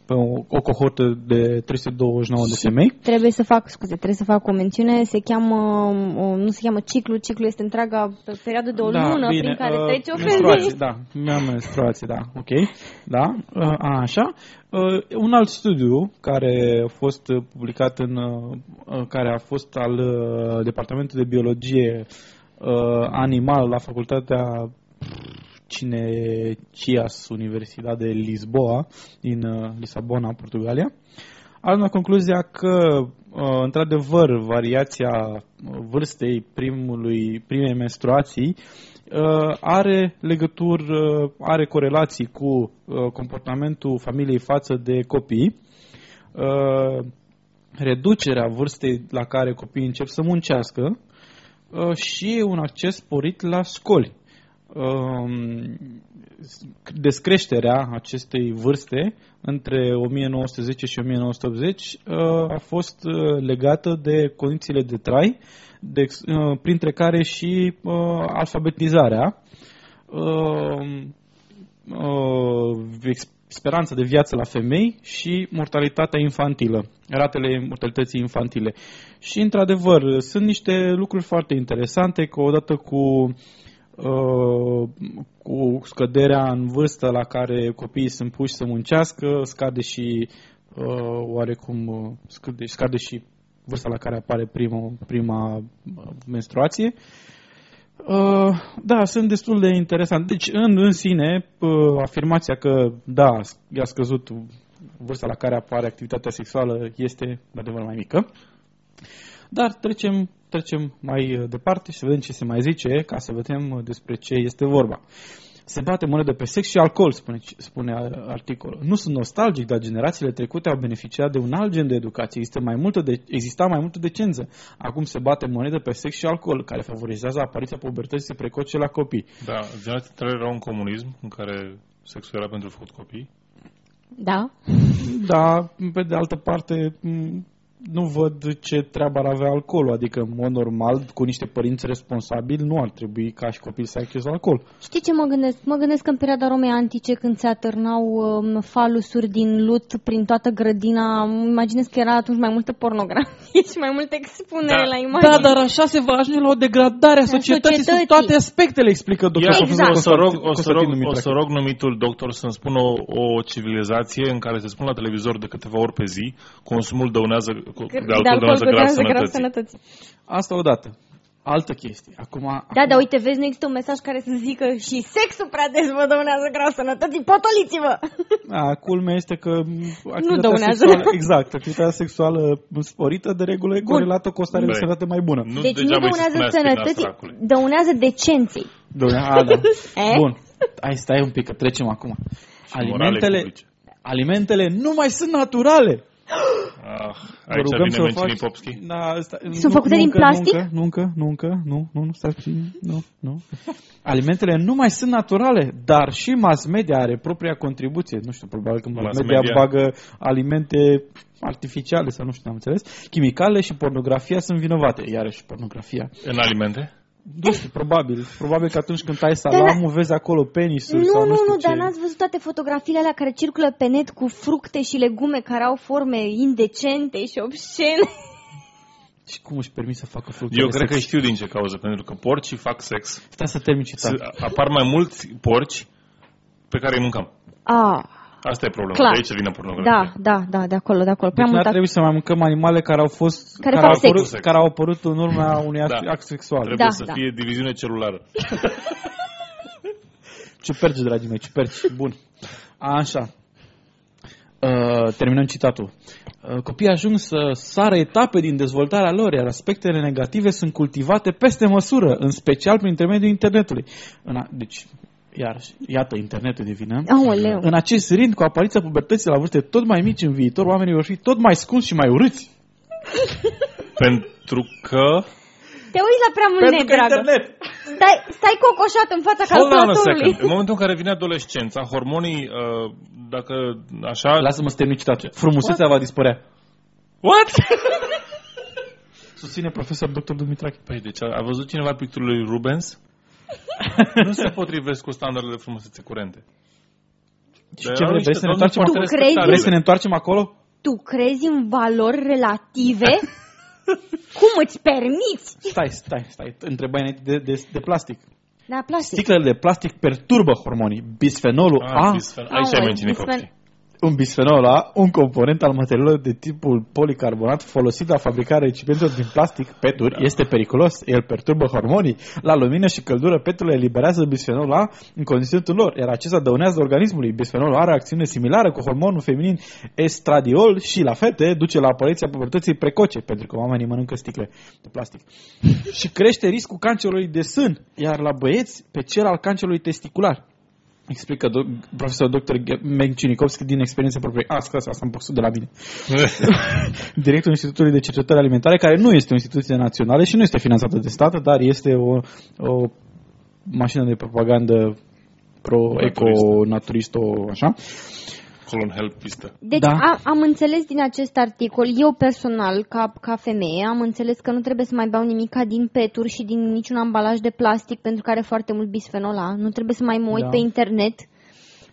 pe o, o cohortă de 329 de femei. Trebuie să fac, scuze, trebuie să fac o mențiune, se cheamă, o, nu se cheamă ciclu, ciclu este întreaga perioadă de o lună prin care uh, trece o menstruație, femeie. da, mi-am menstruație, da, ok, da, uh, a, așa. Uh, un alt studiu care a fost uh, publicat în, uh, uh, care a fost al uh, Departamentului de Biologie uh, Animal la Facultatea Cinecias Universitate de Lisboa din uh, Lisabona, Portugalia, a ajuns la concluzia că, uh, într-adevăr, variația uh, vârstei primului, primei menstruații uh, are legătură, are corelații cu uh, comportamentul familiei față de copii, uh, reducerea vârstei la care copiii încep să muncească uh, și un acces sporit la școli. Um, descreșterea acestei vârste între 1910 și 1980 uh, a fost uh, legată de condițiile de trai, de, uh, printre care și uh, alfabetizarea, uh, uh, ex- speranța de viață la femei și mortalitatea infantilă, ratele mortalității infantile. Și, într-adevăr, sunt niște lucruri foarte interesante, că odată cu uh, cu scăderea în vârstă la care copiii sunt puși să muncească, scade și uh, oarecum uh, scade, scade și vârsta la care apare prima, prima uh, menstruație. Uh, da, sunt destul de interesant. Deci, în, în sine, uh, afirmația că, da, i-a scăzut vârsta la care apare activitatea sexuală este, de adevăr, mai mică. Dar trecem, trecem mai uh, departe și să vedem ce se mai zice, ca să vedem uh, despre ce este vorba. Se bate monedă pe sex și alcool, spune, spune articolul. Nu sunt nostalgic, dar generațiile trecute au beneficiat de un alt gen de educație. Există mai multă de, exista mai multă decență. Acum se bate monedă pe sex și alcool, care favorizează apariția pubertății precoce la copii. Da, generația tale era un comunism în care sexul era pentru făcut copii. Da? Da, pe de altă parte, nu văd ce treabă ar avea alcoolul. Adică, în mod normal, cu niște părinți responsabili, nu ar trebui ca și copil să ai acces la alcool. Știi ce mă gândesc? Mă gândesc că în perioada Romei Antice, când se atârnau um, falusuri din lut prin toată grădina, imaginez că era atunci mai multă pornografie [laughs] și mai multă expunere Da. la imagine. Da, dar așa se va ajunge la o degradare a A societății, sub societății. toate aspectele, explică doctor Ia, Exact. o, să rog, o, să rog, Constantin o Dumitrache. să rog numitul doctor să-mi spună o, o civilizație în care se spune la televizor de câteva ori pe zi consumul dăunează, de de alcool dăunează grav dăunează grav sănătății. sănătății. Asta odată. Altă chestie. Acum, Da, acum, dar uite, vezi, nu există un mesaj care să zică și sexul prea des vă dăunează grav sănătății, potoliți-vă! a, culmea este că m, activitatea dăunează. sexuală, exact, activitatea sexuală sporită de regulă e Bun. corelată cu o stare de Băi. sănătate mai bună. Nu deci nu degeaba îi se dăunează spunea spina sănătății, săracului. dăunează decenței. Doamne, a, da. [laughs] Eh? Bun. Hai, stai un pic, că trecem acum. morale Alimentele, publice. alimentele nu mai sunt naturale. Ah, Vă aici rugăm vine să o Mencini faci- Popski. Da, asta, Sunt făcute din încă, plastic? Nu încă, nu încă, nu încă, nu, nu, nu, nu, stați puțin, nu, nu. Alimentele nu mai sunt naturale, dar și mass media are propria contribuție. Nu știu, probabil că mass Mass media, media. bagă alimente artificiale sau nu știu, am înțeles. Chimicale și pornografia sunt vinovate, iarăși pornografia. În alimente? Nu știu, probabil. Probabil că atunci când tai salamul, vezi acolo penisul Nu, sau nu, nu, știu nu, ce. dar n-ați văzut toate fotografiile alea care circulă pe net cu fructe și legume care au forme indecente și obscene. Și cum își permit să facă fructe Eu de cred că sex? știu din ce cauză, pentru că porcii fac sex. Stai să termin citatul. S- Apar mai mulți porci pe care îi mâncăm. Ah, Asta e problema. Clar. De aici vine pornografia. da, da, da, de acolo, de acolo. Prea Deci n-ar mult trebui să mai mâncăm animale care au fost Care care, fac au sex. apărut, care au apărut în urma unui act, Da. act sexual. Trebuie Da, să da. fie diviziune celulară. [laughs] Ciuperci, dragii mei, ciuperci. Bun. Așa. Uh, terminăm citatul. Uh, copiii ajung să sară etape din dezvoltarea lor, iar aspectele negative sunt cultivate peste măsură, în special prin intermediul internetului. În a, deci, iarăși, iată, internetul devine. Aoleu. În acest rind, cu apariția pubertății la vârste tot mai mici în viitor, oamenii vor fi tot mai scunși și mai urâți. [laughs] pentru că... Te uiți la prea mult Pentru net, că dragă. internet. Stai, stai cocoșat în fața Hold on a calculatorului. second. În [laughs] momentul în care vine adolescența, hormonii, uh, dacă așa... Lasă-mă să termin citatul. Frumusețea va dispărea. What? [laughs] Susține profesor dr. Dumitrache. Păi, deci a, a văzut cineva picturile lui Rubens? Nu se potrivesc cu standardele de frumusețe curente. Și Dar ce erau vrei? niște Vrei să ne doamne întoarcem foarte Tu acolo? crezi? Vrei să ne întoarcem acolo? Tu crezi în valori relative? [laughs] Cum îți permiți? Stai, stai, stai. Întrebai înainte de, de, de plastic. Da, plastic. Sticlele de plastic perturbă hormonii. Bisfenolul Ah, A, bisfen- Aici ai Aoleu, menținut bisfen- copii. Un bisfenol A, un component al materialelor de tipul policarbonat folosit la fabricarea recipientelor din plastic, peturi, Da. este periculos. El perturbă hormonii. La lumină și căldură, peturile eliberează bisfenol A în conținutul lor, iar acesta dăunează organismului. Bisfenolul are acțiune similară cu hormonul feminin estradiol și la fete duce la apariția pubertății precoce, pentru că oamenii mănâncă sticle de plastic. și crește riscul cancerului de sân, iar la băieți pe cel al cancerului testicular. Explică do- profesor dr. Mencinikovski din experiență proprie. Asta, asta, asta am pus de la mine. [laughs] Directorul Institutului de Cercetări Alimentare, care nu este o instituție națională și nu este finanțată de stat, dar este o, o mașină de propagandă pro-eco-naturisto, așa. Colon help pistă. Deci Da. am, am înțeles din acest articol, eu personal, ca, ca femeie, am înțeles că nu trebuie să mai beau nimica din peturi și din niciun ambalaj de plastic pentru că are foarte mult bisfenol A. Nu trebuie să mai mă uit Da. pe internet.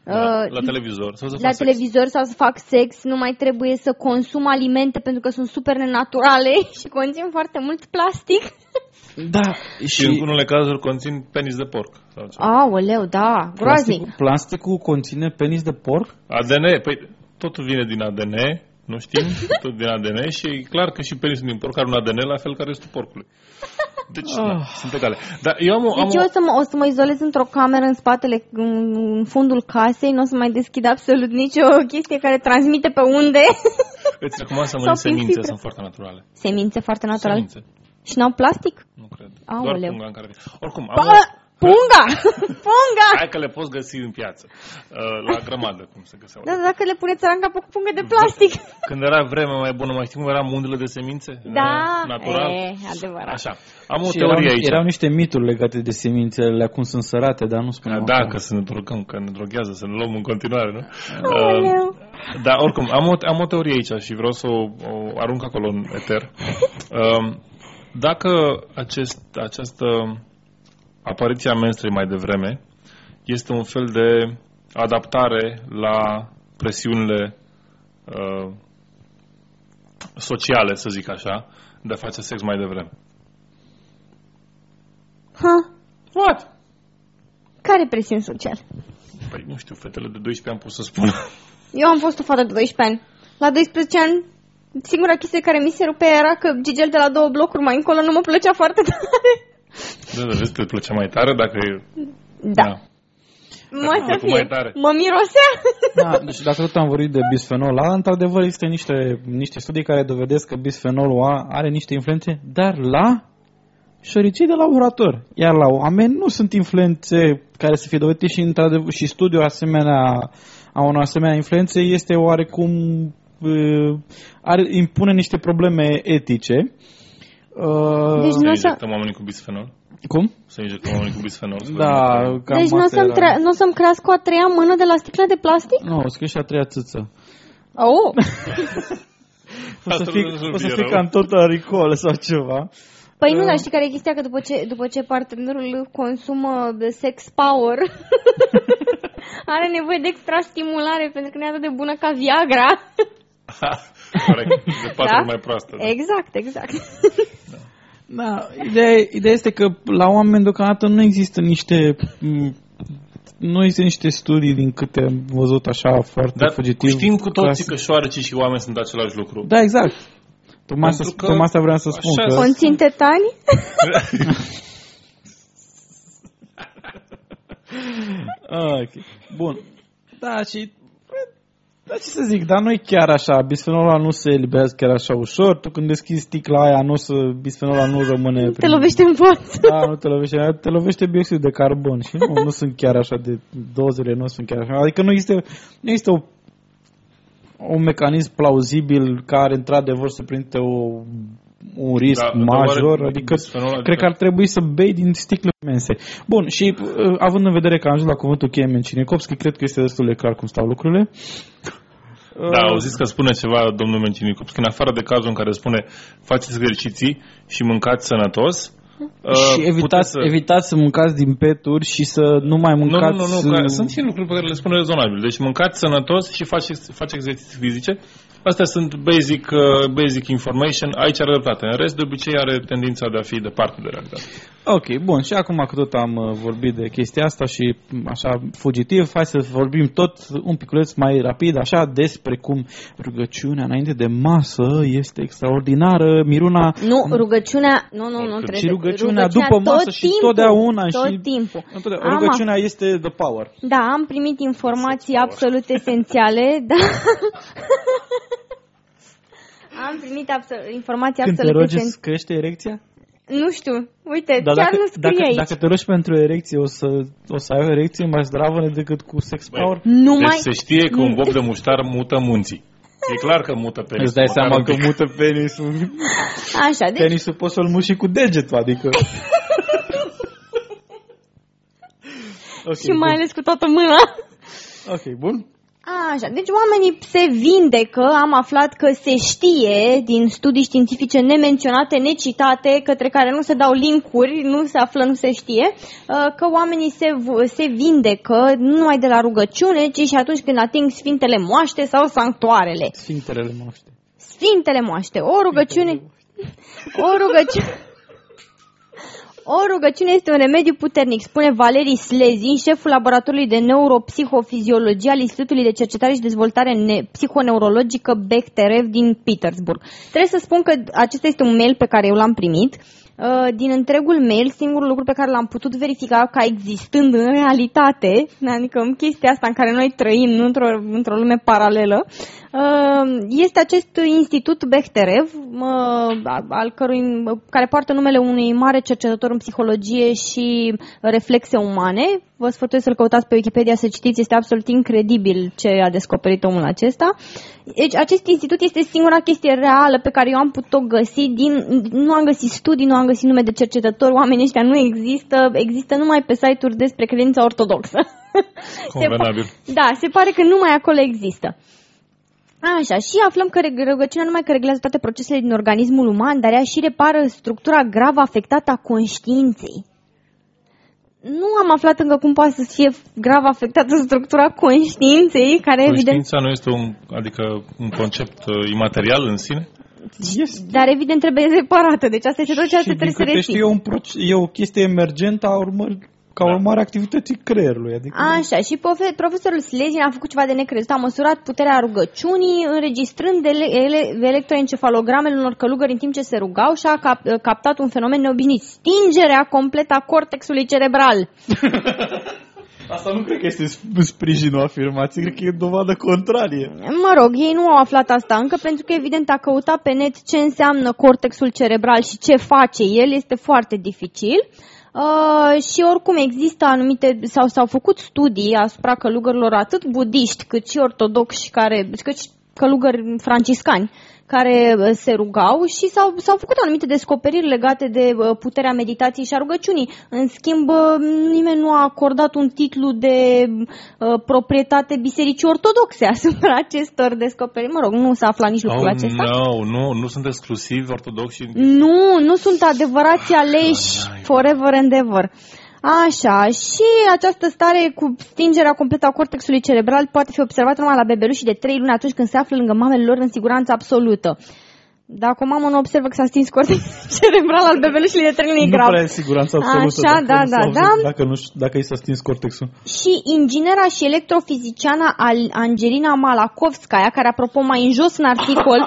Da, uh, la televizor. Sau să la fac sex. televizor sau să fac sex, nu mai trebuie să consum alimente pentru că sunt super nenaturale [laughs] și conțin foarte mult plastic. [laughs] Da, Și în unele cazuri conțin penis de porc. Sau ceva. Aoleu, da, groaznic. plasticul, plasticul conține penis de porc? ADN, păi totul vine din ADN, nu știm, [laughs] tot din ADN și e clar că și penisul din porc are un ADN la fel ca restul porcului. Deci, da, sunt egale. Dar eu am o... Am Deci o... eu o să, mă, o să mă izolez într-o cameră în spatele, în, în fundul casei, nu o să mai deschid absolut nicio chestie care transmite pe unde. Îți recomand să [laughs] Sau mănânci prin semințe, fibre. sunt foarte naturale. Semințe foarte naturale. Semințe, Și n-au plastic? nu cred. Aoleu. Doar punga în care... Oricum, am Ba! o, Punga! [laughs] Punga! Hai că le poți găsi în piață. Uh, La grămadă, cum se găseau. Da, dacă le puneți țăran capă cu pungă de plastic. [laughs] Când era vremea mai bună, mai știi cum eram undele de semințe? Da, Era Natural. e, adevărat. Așa. Am o Și erau, teorie aici. erau niște mituri legate de semințele cum sunt sărate, dar nu spunem Da, acum. că să ne drogăm, că ne droghează, să ne luăm în continuare, nu? Aoleu. Da, oricum, am o, am o teorie aici și vreau să o, o arunc acolo în eter. Um, [laughs] dacă acest, această apariție a menstruei mai devreme este un fel de adaptare la presiunile uh, sociale, să zic așa, de a face sex mai devreme. Ha, What? care presiuni sociale? Păi nu știu, fetele de 12 ani pot să spună. Eu am fost o fată de 12 ani. La 12 ani, singura chestie care mi se rupea era că gigel de la două blocuri mai încolo nu mă plăcea foarte tare. Da, da, vezi că îți plăcea mai tare dacă e... Da. Mă să Acum mai fie. tare. Mă mirosea. Da, deci dacă tot am vorbit de bisfenol A, într-adevăr există niște, niște studii care dovedesc că bisfenolul A are niște influențe, dar la șoricii de laborator. Iar la oameni nu sunt influențe care să fie dovedite și, într-adevăr, și studiul asemenea, a unor asemenea influențe este oarecum uh, are, impune niște probleme etice. Uh, Deci Să nu o să, injectăm oamenii cu bisfenol? cum? Să injectăm oamenii cu bisfenol? să Da, vedem cam deci nu o asta să-mi, era. tre- n-o să-mi crească o a treia mână de la sticla de plastic? Nu, o scrie și a treia țâță. Oh, [laughs] O să Asta fii, nu să o să fie fii rău. ca în tot aricolă sau ceva. Păi nu, Uh. dar știi care e chestia? Că după ce, după ce partenerul consumă de sex power, [laughs] are nevoie de extra stimulare pentru că nu e atât de bună ca Viagra. [laughs] Corect, de patru Da? ori mai proastă. Da. Exact, exact. Da, ideea, ideea este că la oameni deocamdată nu există niște m, nu există niște studii din câte am văzut așa foarte Dar fugitiv. știm cu toții clasic. că șoarecii și oameni sunt același lucru. Da, exact. Tocmai asta, Pentru că tocmai asta vreau să spun. așa Că, Conțin tetani? Ah, [laughs] ok. Bun. Da, și da, ce să zic, dar nu e chiar așa. Bisfenolul A nu se eliberează chiar așa ușor. Tu când deschizi sticla aia, nu să, bisfenolul A nu rămâne... Te lovește în față. Da, nu te lovește, te lovește bioxid de carbon și nu, nu sunt chiar așa de dozele, nu sunt chiar așa. Adică nu există, nu există o, un mecanism plauzibil care într-adevăr să prinde o, un risc Da, dar major, oare adică bisfenol- cred că ar trebui să bei din sticle imense. Bun, și uh, având în vedere că am ajuns la cuvântul cheie Mencinikovski, cred că este destul de clar cum stau lucrurile. Da, Uh, au zis că spune ceva domnul Mencinicopski, în afară de cazul în care spune faceți exerciții și mâncați sănătos. Și uh, evitați, puteți să... evitați să mâncați din peturi și să nu mai Nu, nu, mâncați... nu, nu, uh, că sunt și lucruri pe care le spune rezonabil. Deci mâncați sănătos și faceți, faceți exerciții fizice. Astea sunt basic, uh, basic information. Aici are dreptate. În rest, de obicei, are tendința de a fi departe de realitate. Ok, bun. Și acum că tot am uh, vorbit de chestia asta și m, așa fugitiv, hai să vorbim tot un piculeț mai rapid, așa, despre cum rugăciunea înainte de masă este extraordinară. Miruna, Nu, rugăciunea, nu, nu, nu Și trebuie. și rugăciunea după masă tot și timpul, totdeauna tot și- timpul. întotdeauna, Am rugăciunea este the power. Da, am primit informații absolut esențiale, [laughs] da. am primit absolut, informații Când te absolut rogi, esențiale. îți crește erecția? Nu știu, uite, Dar chiar dacă, nu scrie dacă, aici. dacă te rogi pentru erecție, o să, o să ai o erecție mai zdravă decât cu sex Băi, power? Nu Deci mai... se știe că un bob de muștar mută munții. E clar că mută penisul. Îți dai măcar seama un că pic. mută penisul. Așa, deci Penisul poți să-l muși cu degetul, adică... okay, [laughs] și mai ales cu toată mâna. Ok, bun. Așa, deci oamenii se vindecă, am aflat că se știe din studii științifice nemenționate, necitate, către care nu se dau linkuri, nu se află, nu se știe, uh, că oamenii se, v- se vindecă nu numai de la rugăciune, ci și atunci când ating sfintele moaște sau sanctoarele. Sfintele moaște. Sfintele moaște, o rugăciune, o rugăciune, o rugăciune este un remediu puternic, spune Valerii Slezin, șeful laboratorului de neuropsihofiziologie al Institutului de Cercetare și Dezvoltare ne- Psihoneurologică Bechterev din Petersburg. Trebuie să spun că acesta este un mail pe care eu l-am primit. Uh, Din întregul mail, singurul lucru pe care l-am putut verifica ca existând în realitate, [laughs] adică în chestia asta în care noi trăim într-o, într-o lume paralelă, Uh, Este acest institut Bechterev, uh, al cărui, care poartă numele unui mare cercetător în psihologie și reflexe umane. Vă sfătuiesc să-l căutați pe Wikipedia să citiți, este absolut incredibil ce a descoperit omul acesta. Deci acest institut este singura chestie reală pe care eu am putut-o găsi, din, nu am găsit studii, nu am găsit nume de cercetători, oamenii ăștia nu există, există numai pe site-uri despre credința ortodoxă. [laughs] Se Convenabil. pa- da, se pare că numai acolo există. Așa, și aflăm că rug- rugăciunea numai că reglează toate procesele din organismul uman, dar ea și repară structura grav afectată a conștiinței. Nu am aflat încă cum poate să fie grav afectată structura conștiinței, care evident, Conștiința nu este un, adică un concept uh, imaterial în sine? Este. dar evident trebuie reparată, deci asta este tot ceea ce și din trebuie să câte știu, reții. e, un proce- e o chestie emergentă a urmări, ca urmare a activității creierului. Adică Așa, și profe- profesorul Slezin a făcut ceva de necrezut, a măsurat puterea rugăciunii, înregistrând ele- ele- electroencefalogramelor unor călugări în timp ce se rugau și a cap- captat un fenomen neobișnuit, stingerea completă a cortexului cerebral. [laughs] Asta nu cred că este sp- sprijinul afirmației, cred că e dovadă contrarie. Mă rog, ei nu au aflat asta încă pentru că evident a căutat pe net ce înseamnă cortexul cerebral și ce face el este foarte dificil. Uh, și oricum există anumite, sau s-au făcut studii asupra călugărilor atât budiști cât și ortodoxi, care, cât și călugări franciscani care uh, se rugau și s-au, s-au făcut anumite descoperiri legate de uh, puterea meditației și a rugăciunii. În schimb, uh, nimeni nu a acordat un titlu de uh, proprietate bisericii ortodoxe asupra acestor descoperiri. Mă rog, nu s-a aflat nici lucrul oh, acesta. no, nu, nu sunt exclusivi ortodoxi. Nu, nu sunt adevărați aleși Ai, forever and ever. Așa, și această stare cu stingerea completă a cortexului cerebral poate fi observată numai la bebeluși de 3 luni atunci când se află lângă mamele lor în siguranță absolută. Dacă o mamă nu observă că s-a stins cortexul [laughs] cerebral al bebelușului de 3 luni, e nu grav. prea e siguranță absolută Așa, dacă, da, nu da, s-au- da. dacă, nu, știu- dacă i s-a stins cortexul. Și inginera și electrofiziciana Al- Angelina Malakovskaya, care apropo mai în jos în articol,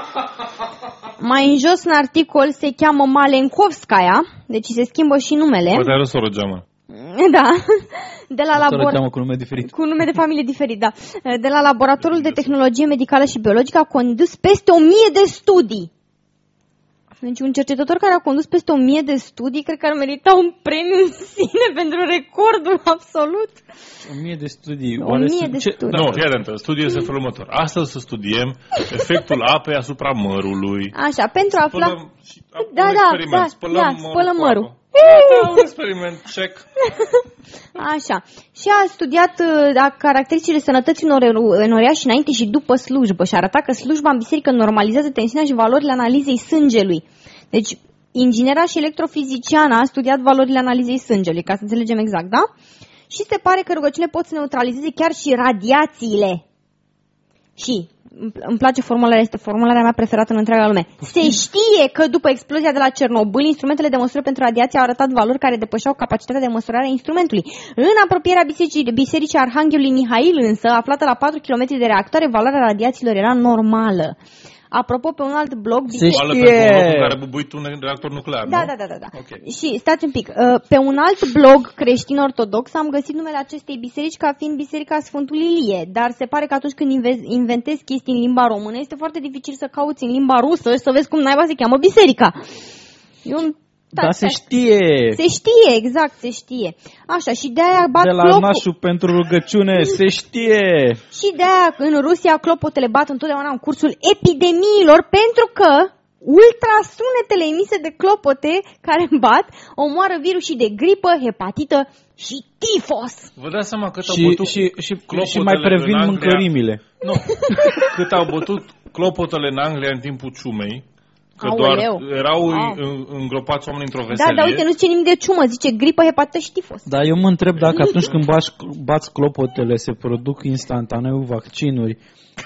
[laughs] mai în jos în articol se cheamă Malenkovskaya, deci se schimbă și numele. Poate are o soră geamă. Da, de la Asta labor... o cheamă cu nume diferit. cu nume de familie diferit, da. De la Laboratorul de Tehnologie Medicală și Biologică a condus peste o mie de studii. Deci un cercetător care a condus peste o mie de studii, cred că ar merita un premiu în sine [laughs] pentru recordul absolut. O mie de studii. O Oare mie sunt- de ce- studii. Nu, fii atentă, studiul este felul următor. Astăzi să studiem efectul apei asupra mărului. Așa, pentru a afla... Spălăm, și, Da, un da, experiment. da, spălăm da, mărul spălăm cu mărul. Apă. Da, un experiment, check. [laughs] Așa. Și a studiat uh, da, caracteristicile sănătății unor enoriași înainte și după slujbă și a arătat că slujba în biserică normalizează tensiunea și valorile analizei sângelui. Deci, inginera și electrofiziciana a studiat valorile analizei sângelui, ca să înțelegem exact, da? Și se pare că rugăciunile pot să neutralizeze chiar și radiațiile. Și, îmi- îmi place formularea, este formularea mea preferată în întreaga lume. Se știe că după explozia de la Cernobâl, instrumentele de măsură pentru radiație au arătat valori care depășeau capacitatea de măsurare a instrumentului. În apropierea bisericii, bisericii Arhanghelului Mihail însă, aflată la 4 km de reactoare, valoarea radiațiilor era normală. Apropo, pe un alt blog, biserica... Oală știe. pentru locul în care bubui tu un reactor nuclear, Da, nu? da, da, da, da. Ok. Și stați un pic, uh, pe un alt blog creștin-ortodox am găsit numele acestei biserici ca fiind Biserica Sfântului Ilie, dar se pare că atunci când inve- inventezi chestii în limba română, este foarte dificil să cauți în limba rusă și să vezi cum naiba se cheamă biserica. E un... Da, se știe. Se știe, exact, se știe. Așa, și de-aia bat De la clopul... nașul pentru rugăciune, se știe. Și de-aia în Rusia clopotele bat întotdeauna în cursul epidemiilor pentru că ultrasunetele emise de clopote care [laughs] bat omoară virusii de gripă, hepatită și tifos. Vă dați seama cât au Și, bătut și, și, clopotele și mai previn în Anglia? mâncărimile. Nu. [laughs] Cât au bătut clopotele în Anglia în timpul ciumei, că doar Aoleu. erau Au. în- îngropați oameni într-o Da, veselie. dar uite, nu zice nimic de ciumă, zice gripă, hepatită și tifos. Dar eu mă întreb dacă atunci când bați, bați clopotele se produc instantaneu vaccinuri.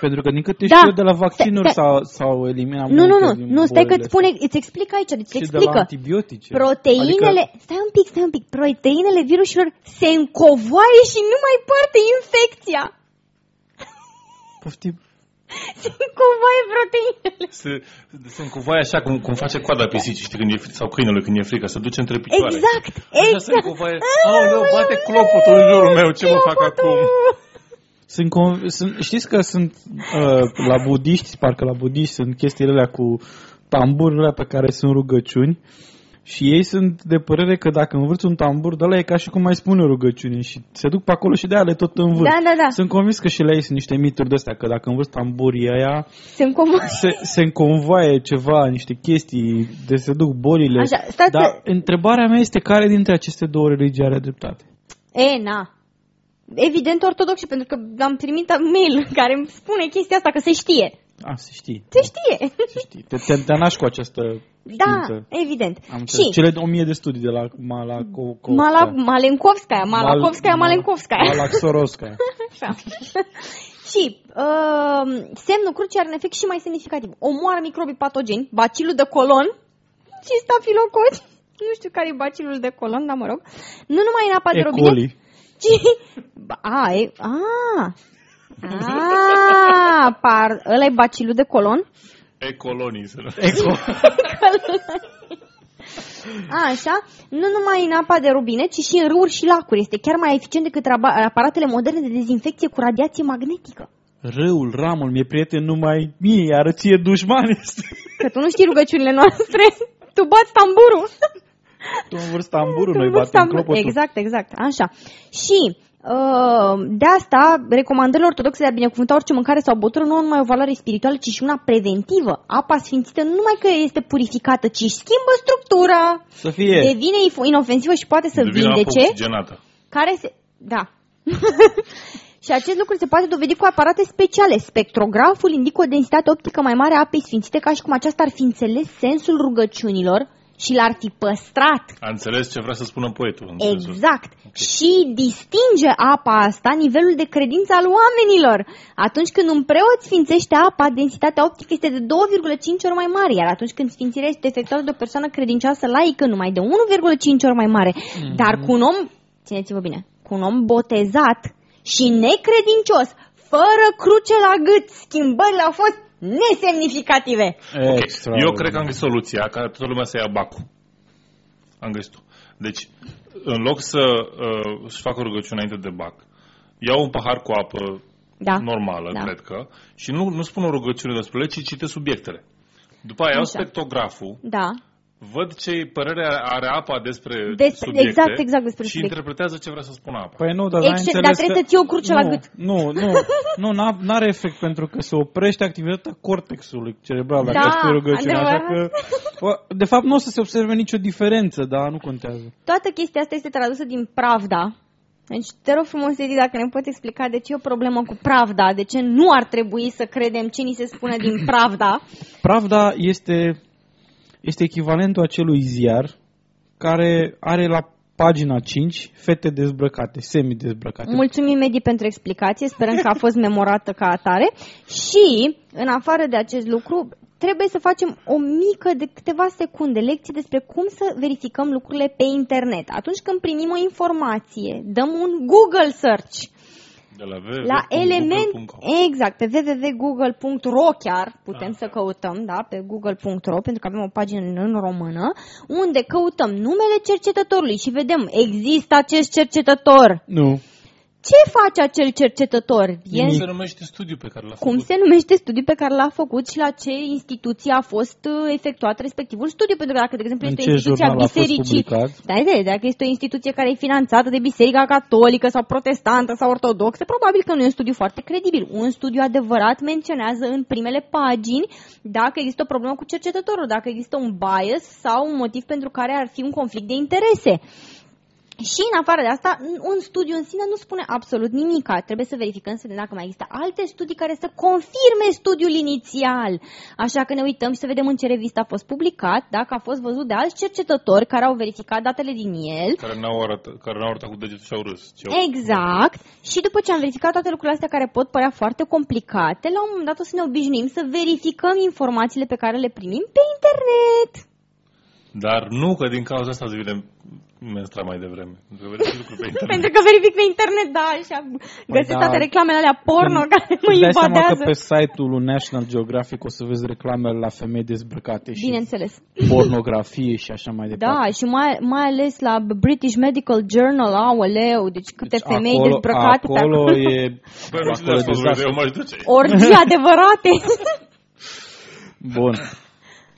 Pentru că din câte Da. știu eu de la vaccinuri Stai- s-au, s-au eliminat Nu, nu, multe nu, din nu, stai că bolile îți spune, îți explic aici, îți astea. și de la explică. antibiotice. Proteinele, Adică, stai un pic, stai un pic, proteinele virusilor se încovoaie și nu mai poartă infecția. poftim. [laughs] Se încovoaie proteinele. Se, se încuvaie așa cum, cum face coada pisicii, știi, când e frică, sau câinele când e frică, se duce între picioare. Exact, Așa se exact. încuvaie. Aoleu, bate clopotul în jurul meu, ce mă fac Clopotul. acum? Sunt, conv- sunt, știți că sunt uh, la budiști, parcă la budiști sunt chestiile alea cu tamburile pe care sunt rugăciuni și ei sunt de părere că dacă învârți un tambur de ăla e ca și cum mai spune o rugăciune și se duc pe acolo și de ale tot învârt. Da, da, da. Sunt convins că și la ei sunt niște mituri de astea, că dacă învârți tamburii aia Sunt cum... se, se înconvoaie ceva, niște chestii, de se duc bolile. Așa, stați Dar să- întrebarea mea este care dintre aceste două religii are dreptate? E, na. Evident ortodoxi, pentru că am primit mail [laughs] care îmi spune chestia asta, că se știe. A, se știe. Se știe. Se știe. Te, te, te naști cu această Da, știință. evident. Am și înțeles. Cele o mie de studii de la Malakovskaya. Mala, Malenkovskaya, Malakovskaya, Malenkovskaya. Malaxorovskaya. [laughs] Așa. [laughs] și uh, semnul crucii are un efect și mai semnificativ. Omoară microbii patogeni, bacilul de colon și stafilococi. [laughs] Nu știu care e bacilul de colon, dar mă rog. Nu numai în apa de E. robinet, coli. ci... A, e... A, a, par, ăla e bacilul de colon? E colonii, să nu. Eco. A, [laughs] așa, nu numai în apa de robinet, ci și în râuri și lacuri. Este chiar mai eficient decât raba- aparatele moderne de dezinfecție cu radiație magnetică. Râul, ramul, mi-e prieten numai mie, iar ție dușman este. Că tu nu știi rugăciunile noastre, [laughs] tu bați tamburul. Tu învârți tamburul, Tu noi învârți batem tamburul. clopotul. Exact, exact, așa. Și uh, de asta, recomandările ortodoxe de a binecuvânta orice mâncare sau băutură nu au numai o valoare spirituală, ci și una preventivă. Apa sfințită nu numai că este purificată, ci își schimbă structura, Să fie. devine if- inofensivă și poate să Devine apă vindece. oxigenată. care se... Da. [laughs] și acest lucru se poate dovedi cu aparate speciale. Spectrograful indică o densitate optică mai mare a apei sfințite, ca și cum aceasta ar fi înțeles sensul rugăciunilor și l-ar fi păstrat. A înțeles ce vrea să spună poetul. în sensul ăsta. Exact. Și distinge apa asta nivelul de credință al oamenilor. Atunci când un preot sfințește apa, densitatea optică este de 2,5 ori mai mare, iar atunci când sfințirea este efectuată de o persoană credincioasă laică, numai de 1,5 ori mai mare. Dar cu un om, țineți-vă bine, cu un om botezat și necredincios, fără cruce la gât, schimbările au fost nesemnificative. Extra. Eu cred că am găsit soluția, ca toată lumea să ia bacul. Am găsit-o. Deci, în loc să uh, își facă o rugăciune înainte de bac, iau un pahar cu apă Da. normală, Da. cred că, și nu, nu spun o rugăciune despre ele, ci citesc subiectele. După aia iau Așa. spectrograful, Da. Văd ce părere are- are apa despre, Despre- subiecte exact, exact despre și subiecte. interpretează ce vrea să spună apa. Păi nu, dar Excel- n-ai înțeles dar trebuie că... să ții o cruce la nu, gât. Nu, nu, [laughs] nu, n-a- n-are efect pentru că se oprește activitatea cortexului cerebral dacă Da, spui rugăciune, așa adevărat. că... Bă, De fapt, nu o să se observe nicio diferență, dar nu contează. Toată chestia asta este tradusă din Pravda. Deci te rog frumos, Edi, dacă ne poți explica de ce e o problemă cu Pravda, de ce nu ar trebui să credem ce ni se spune din Pravda. Pravda este, este echivalentul acelui ziar care are la pagina 5 fete dezbrăcate, semi-dezbrăcate. Mulțumim, Edi, pentru explicație, sperăm că a fost memorată ca atare. Și, în afară de acest lucru, trebuie să facem o mică de câteva secunde lecție despre cum să verificăm lucrurile pe internet. Atunci când primim o informație, dăm un Google search. De la, La element, www.google.com. exact, pe www.google.ro chiar putem să căutăm, da, pe google.ro, pentru că avem o pagină în română, unde căutăm numele cercetătorului și vedem, există acest cercetător. Nu. Ce face acel cercetător? E, Cum se numește studiul pe care l-a cum făcut? se numește studiul pe care l-a făcut și la ce instituție a fost uh, efectuat respectivul studiu? Pentru că dacă, de exemplu, În este ce o instituție a jurnal a fost bisericii, publicat? da, de, dacă este o instituție care e finanțată de Biserica Catolică sau Protestantă sau Ortodoxă, probabil că nu e un studiu foarte credibil. Un studiu adevărat menționează în primele pagini dacă există o problemă cu cercetătorul, dacă există un bias sau un motiv pentru care ar fi un conflict de interese. Și în afară de asta, un studiu în sine nu spune absolut nimic. Trebuie să verificăm să vedem dacă mai există alte studii care să confirme studiul inițial. Așa că ne uităm și să vedem în ce revistă a fost publicat, dacă a fost văzut de alți cercetători care au verificat datele din el. Care n-au arătat, care n-au arătat cu degetul și au râs. Ce au- Exact. Și după ce am verificat toate lucrurile astea care pot părea foarte complicate, la un moment dat o să ne obișnuim să verificăm informațiile pe care le primim pe internet. Dar nu că din cauza asta devine menstrat mai devreme. Pentru că vedeți lucruri pe internet. Pentru că verific pe internet, da, și am găsit da. toate reclamele alea porno care mă Îți dai seama că invadează. pe site-ul lui National Geographic o să vezi reclamele la femei dezbrăcate și Bineînțeles. pornografie și așa mai departe. Da, și mai, mai ales la British Medical Journal, aoleu, deci câte Deci femei acolo, dezbrăcate pe acolo acolo. e [laughs] Păi nu știu de acolo e asta, dezastru. eu m-aș duce. Orgii adevărate. Bun. [laughs]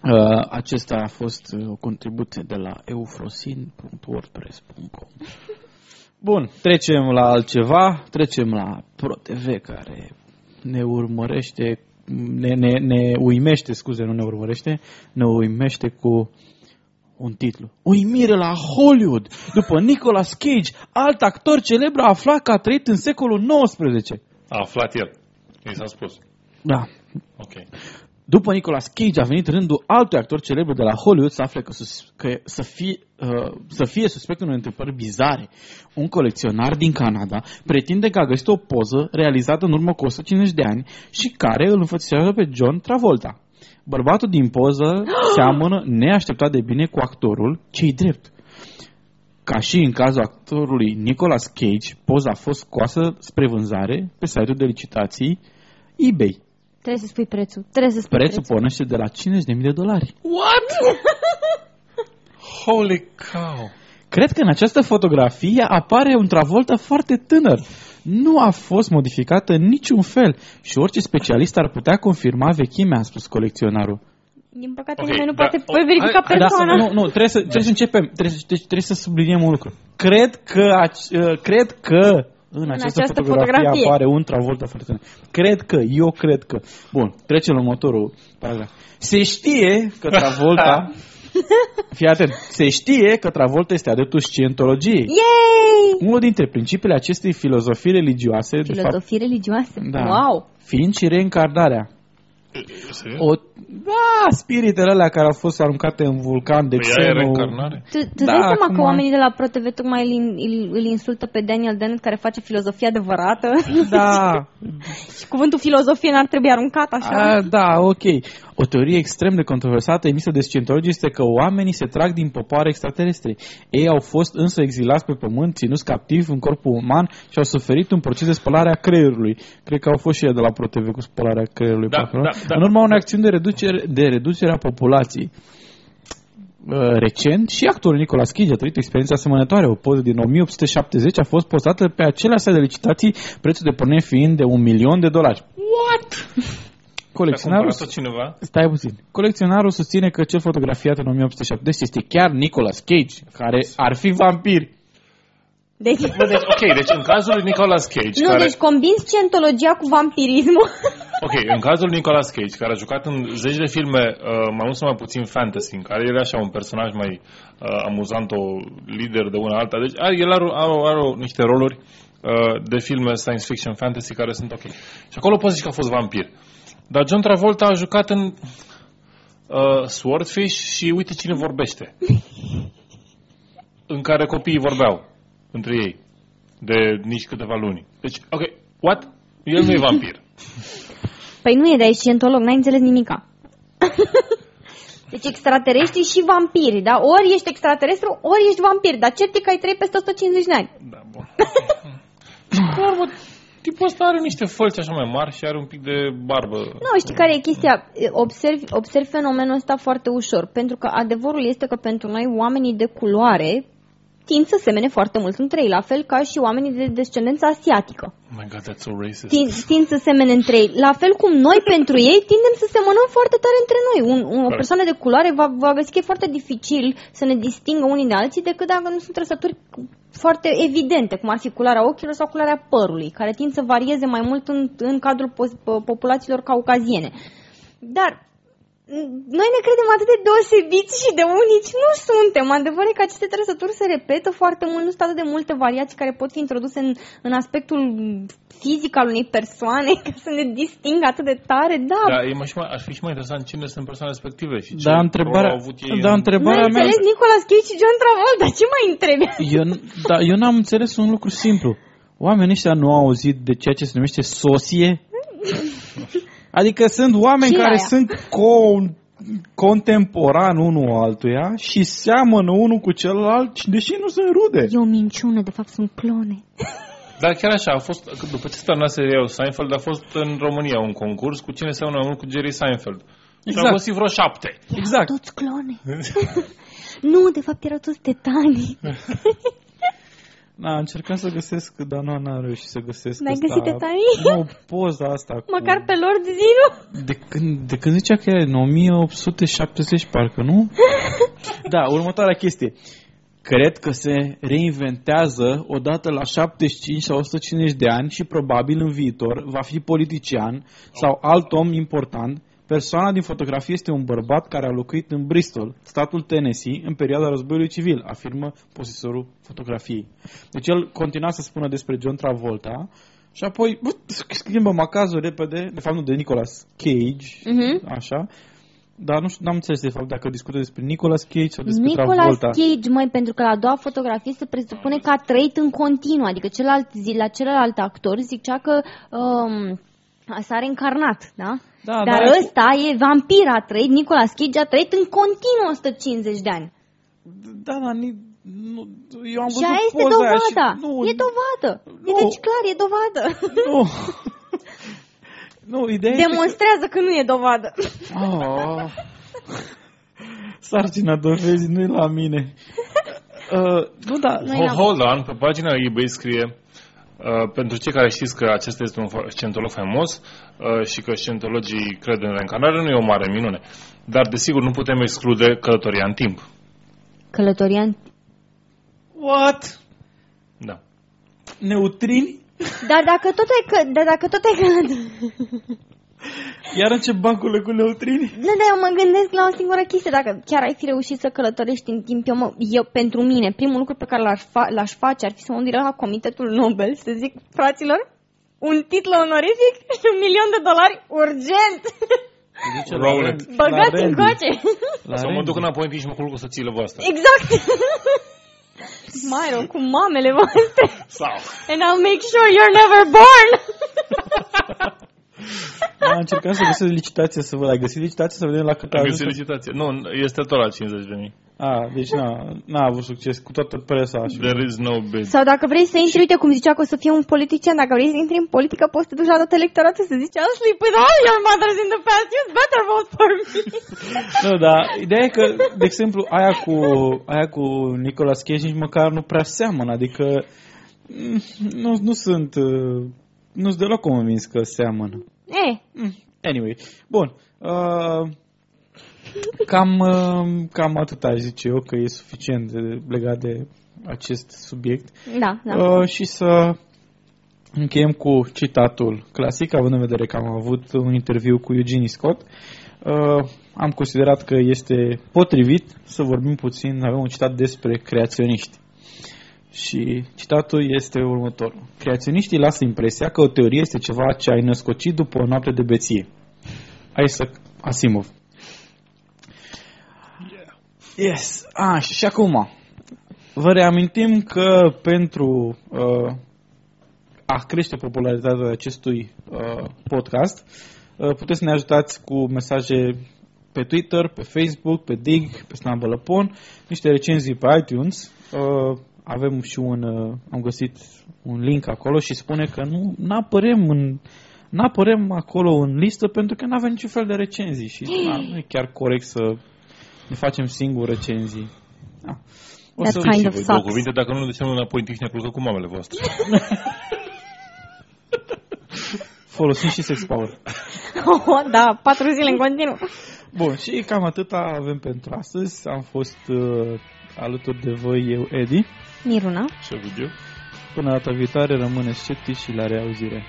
Uh, acesta a fost uh, o contribuție de la eufrosin.wordpress.com [laughs] Bun, trecem la altceva, trecem la ProTV care ne urmărește, ne, ne, ne uimește, scuze, nu ne urmărește, ne uimește cu un titlu. Uimire la Hollywood! După Nicolas Cage, alt actor celebru a aflat că a trăit în secolul XIX. A aflat el. Mi s-a spus. Da, Ok. După Nicolas Cage a venit rândul altui actor celebru de la Hollywood să afle că, sus, că să, fie, uh, să fie suspectul unei întâmplări bizare. Un colecționar din Canada pretinde că a găsit o poză realizată în urmă cu 150 de ani și care îl înfățișează pe John Travolta. Bărbatul din poză [gasps] seamănă neașteptat de bine cu actorul, cei drept. Ca și în cazul actorului Nicolas Cage, poza a fost scoasă spre vânzare pe site-ul de licitații eBay. Trebuie să spui prețul. Trebuie să spui Prețul prețul. pornește de la 50.000 de dolari. [laughs] Holy cow! Cred că în această fotografie apare un Travolta foarte tânăr. Nu a fost modificată în niciun fel și orice specialist ar putea confirma vechimea, a spus colecționarul. Din păcate Ok, nimeni nu da, poate o- verifica hai- hai- persoana. Da, nu, nu, trebuie să, trebuie să începem, trebuie, să- deci trebuie să subliniem un lucru. Cred că, aci, uh, cred că în, În această, această fotografie, fotografie. apare un Travolta foarte tânăr. Cred că, eu cred că. Bun, trecem la următorul paragraf. Se știe că Travolta, [laughs] fii atent, se știe că Travolta este adeptul scientologiei. Yay! Unul dintre principiile acestei filozofii religioase, de fapt, Filozofii religioase. Da. Wow! fiind și reîncarnarea. Serios? O, da, spiritele alea care au fost aruncate în vulcan de Păi aia e xenul. reîncarnare? Tu, tu Da, dai seama acum- că oamenii de la ProTV tocmai îl, îl, îl insultă pe Daniel Dennett care face filozofie adevărată? Da, [laughs] Și cuvântul filozofie n-ar trebui aruncat așa? a, da, ok. O teorie extrem de controversată emisă de scientologi este că oamenii se trag din popoare extraterestre. Ei au fost însă exilați pe pământ, ținuți captivi în corpul uman și au suferit un proces de spălare a creierului. Cred că au fost și ei de la ProTV cu spălarea creierului. Da, pe acolo. da, da. În urma unei acțiuni de reducere, de reducere a populației. Uh, recent și actorul Nicolas Cage a trăit o experiență asemănătoare. O poză din 1870 a fost postată pe același site de licitații, prețul de pornire fiind de un milion de dolari. What? A Colecționarul, cumpărat-o cineva? stai puțin, colecționarul susține că cel fotografiat în 1870 este chiar Nicolas Cage, care ar fi vampir. Deci, Bă, deci, ok, deci în cazul lui Nicolas Cage, nu, care... deci combin scientologia cu vampirismul. [laughs] Ok, în cazul lui Nicolas Cage, care a jucat în zeci de filme, uh, mai mult sau mai puțin fantasy, în care el e așa un personaj mai uh, amuzant, o lider de una alta. Deci are, el are, are, are niște roluri uh, de filme science fiction fantasy care sunt ok. Și acolo poți zici că a fost vampir. Dar John Travolta a jucat în uh, Swordfish și uite cine vorbește. [laughs] în care copiii vorbeau între ei de nici câteva luni. Deci, ok, what? El nu e [laughs] vampir. Păi nu e, dar ești scientolog, n-ai înțeles nimica. [laughs] Deci extraterestri și vampiri, da? Ori ești extraterestru, ori ești vampir, dar cert e că ai trăit peste 150 de ani. Da, bun. Și [laughs] pe urmă, tipul ăsta are niște fălți așa mai mari și are un pic de barbă. Nu, știi care e chestia? Observi, observi fenomenul ăsta foarte ușor, pentru că adevărul este că pentru noi oamenii de culoare tind să semene foarte mult între ei, la fel ca și oamenii de descendență asiatică. Oh my god, that's so racist. Tind, tind să semene între ei. La fel cum noi [laughs] pentru ei tindem să semănăm foarte tare între noi. Un, un, o Corect. persoană de culoare va, va găsi că e foarte dificil să ne distingă unii de alții decât dacă nu sunt trăsături foarte evidente, cum ar fi culoarea ochilor sau culoarea părului, care tind să varieze mai mult în, în cadrul po- po- populațiilor caucaziene. Dar m, noi ne credem atât de deosebiți și de unici. Nu suntem. Adevărul e că aceste trăsături se repetă foarte mult. Nu sunt atât de multe variații care pot fi introduse în, în aspectul fizic al unei persoane [laughs] ca să ne distingă atât de tare. Da, Da, e mai, și mai, ar fi și mai interesant cine sunt persoanele respective și ce Da, rol întrebarea, au avut ei da, în- nu ai întrebarea mea... înțeles Nicolas Cage și John Travolta. Ce mai întrebi? Eu, n- da, eu n-am înțeles un lucru simplu. Oamenii ăștia nu au auzit de ceea ce se numește sosie? [laughs] Adică sunt oameni Și care aia. sunt co contemporan unul altuia și seamănă unul cu celălalt, deși nu sunt rude. E o minciună, de fapt sunt clone. Dar chiar așa, a fost, după ce se termina serialul Seinfeld, a fost în România un concurs cu cine seamănă mai mult cu Jerry Seinfeld. Și Exact. au găsit vreo șapte. Exact. Toți clone. [laughs] nu, de fapt erau toți tetani. [laughs] Da, încercam să găsesc, dar nu n-am reușit să găsesc N-ai asta. găsit tetanii? Nu, poza asta cu... Măcar pe lor de zi, nu? De când, de când zicea că e în 1870, parcă, nu? [laughs] da, următoarea chestie. Cred că se reinventează odată la 75 sau 150 de ani și probabil în viitor va fi politician sau alt om important. Persoana din fotografie este un bărbat care a locuit în Bristol, statul Tennessee, în perioada războiului civil, afirmă posesorul fotografiei. Deci el continua să spună despre John Travolta și apoi bă, schimbă macazul repede, de fapt nu de Nicolas Cage, Mhm. așa, dar nu știu, n-am înțeles de fapt dacă discută despre Nicolas Cage sau despre Nicolas Travolta. Cage, măi, pentru că la a doua fotografie se presupune că a trăit în continuu, adică celălalt zi, la celălalt actor zicea că um, s-a reîncarnat, da? Da, Dar dar- ăsta e vampir, a trăit, Nicolas Cage a trăit în continuu 150 de ani. Da, da, ni, nu, eu am Și văzut aia este poza aia dovada. Și, nu, E dovadă. E Nu. deci clar, e dovadă. Nu. [laughs] nu, ideea este Demonstrează că nu e dovadă. că... Oh. Sarcina dovezii nu e la mine. [laughs] Uh, nu, da, Noi Ho- n-am- Hold on, pe pagina eBay scrie uh, pentru cei care știți că acesta este un fo- scientolog faimos uh, și că scientologii cred în reîncarnare, nu e o mare minune. Dar, desigur, nu putem exclude călătoria în timp. Călătoria în... what? Da. Neutrini? Dar dacă tot ai, că... Dar dacă tot ai călătorit... Iar ce bancule cu neutrini? Nu, dar eu mă gândesc la o singură chestie. Dacă chiar ai fi reușit să călătorești în timp, eu, mă, eu pentru mine, primul lucru pe care l-aș, fa- l-aș face ar fi să mă direct la Comitetul Nobel, să zic, fraților, un titlu onorific și un milion de dolari urgent. Roll it. Băgați în coace. La Să mă Randy. duc înapoi în timp și mă culc cu soțiile voastre. exact. Mai rău, cu mamele voastre. Sau. And I'll make sure you're never born. [laughs] Am încercat să găsesc licitație să văd. Ai găsit licitație să vedem la cât a Am ajuns? găsit licitație. Nu, este tot la 50 de mii. A, deci n-a, n-a avut succes cu toată presa și... There is no bid. Sau dacă vrei să intri, uite cum zicea că o să fie un politician, dacă vrei să intri în politică, poți să te duci la tot electoratul să zici I'll sleep with all your mothers in the past, you better vote for me. [laughs] Nu, dar ideea e că, de exemplu, aia cu, aia cu Nicolas Cage nici măcar nu prea seamănă, adică mm, nu, nu sunt, uh, nu sunt deloc convins că seamănă. Eh, Anyway, bun. Uh, cam, uh, cam atât aș zice eu, că e suficient de, legat de acest subiect. da, da. Uh, și să încheiem cu citatul clasic, având în vedere că am avut un interviu cu Eugenie Scott. Uh, am considerat că este potrivit să vorbim puțin, avem un citat despre creaționiști. Și citatul este următorul. Creaționiștii lasă impresia că o teorie este ceva ce ai născocit după o noapte de beție. Isaac Asimov. Yes. Ah, și, și acum, Vă reamintim că pentru uh, a crește popularitatea acestui uh, podcast, uh, puteți să ne ajutați cu mesaje pe Twitter, pe Facebook, pe Dig, pe Snabelăpon, niște recenzii pe iTunes. Uh, avem și un, uh, am găsit un link acolo și spune că nu apărem în N-apărem acolo în listă pentru că nu avem niciun fel de recenzii și [gasps] na, nu e chiar corect să ne facem singuri recenzii. Da. O That să kind Și of voi două sucks. cuvinte, dacă nu ducem înapoi în Tihnea culcă cu mamele voastre. [laughs] folosim și sex power. Oh, [laughs] da, patru zile în continuu. Bun, și cam atâta avem pentru astăzi. Am fost uh, alături de voi eu, Edi. Miruna. Și video. Până data viitoare, rămâneți sceptici și la reauzire.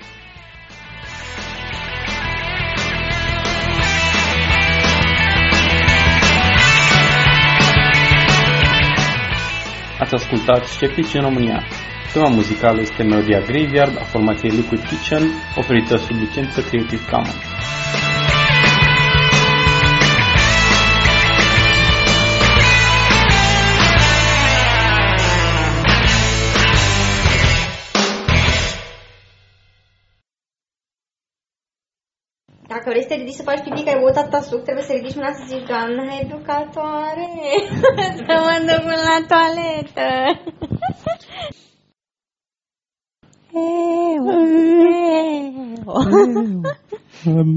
Ați ascultat Sceptici în România. Tema muzicală este melodia Graveyard a formației Liquid Kitchen, oferită sub licență Creative Commons. Dacă vrei să te ridici să faci pipi, că ai băut atâta suc, trebuie să ridici mâna să zici, doamna educatoare, [laughs] să mă duc la toaletă.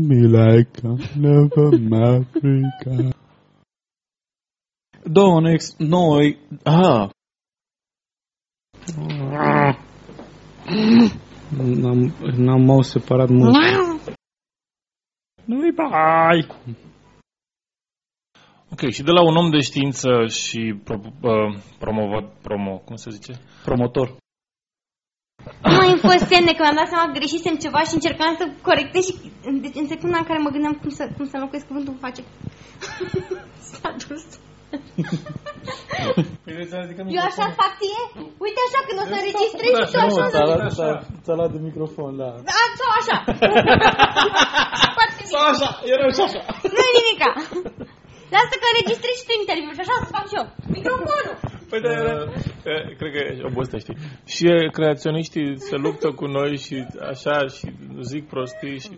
Me like of Africa. Două, ex, nouă, ah. N-am, n-am mouse separat mult. Nu-i bai! Ok, și de la un om de știință și pro, uh, promovat, promo, cum se zice? Promotor. Nu mai fost semne că mi-am dat seama că greșisem ceva și încercam să corectez și deci, în secunda în care mă gândeam cum să, cum să înlocuiesc cuvântul face. [laughs] S-a dus. Eu așa fac ție? Uite așa când o să înregistrezi și tu așa o să... ți-a luat de microfon, da. Da, sau așa. [laughs] Foarte bine. Sau așa, era și așa. Nu-i nimica. Lasă că înregistrezi și tu interviul și așa să fac și eu. Microfonul. Păi da, era, cred că e obosită, știi. Și e, creaționiștii se luptă cu noi și așa și zic prostii și...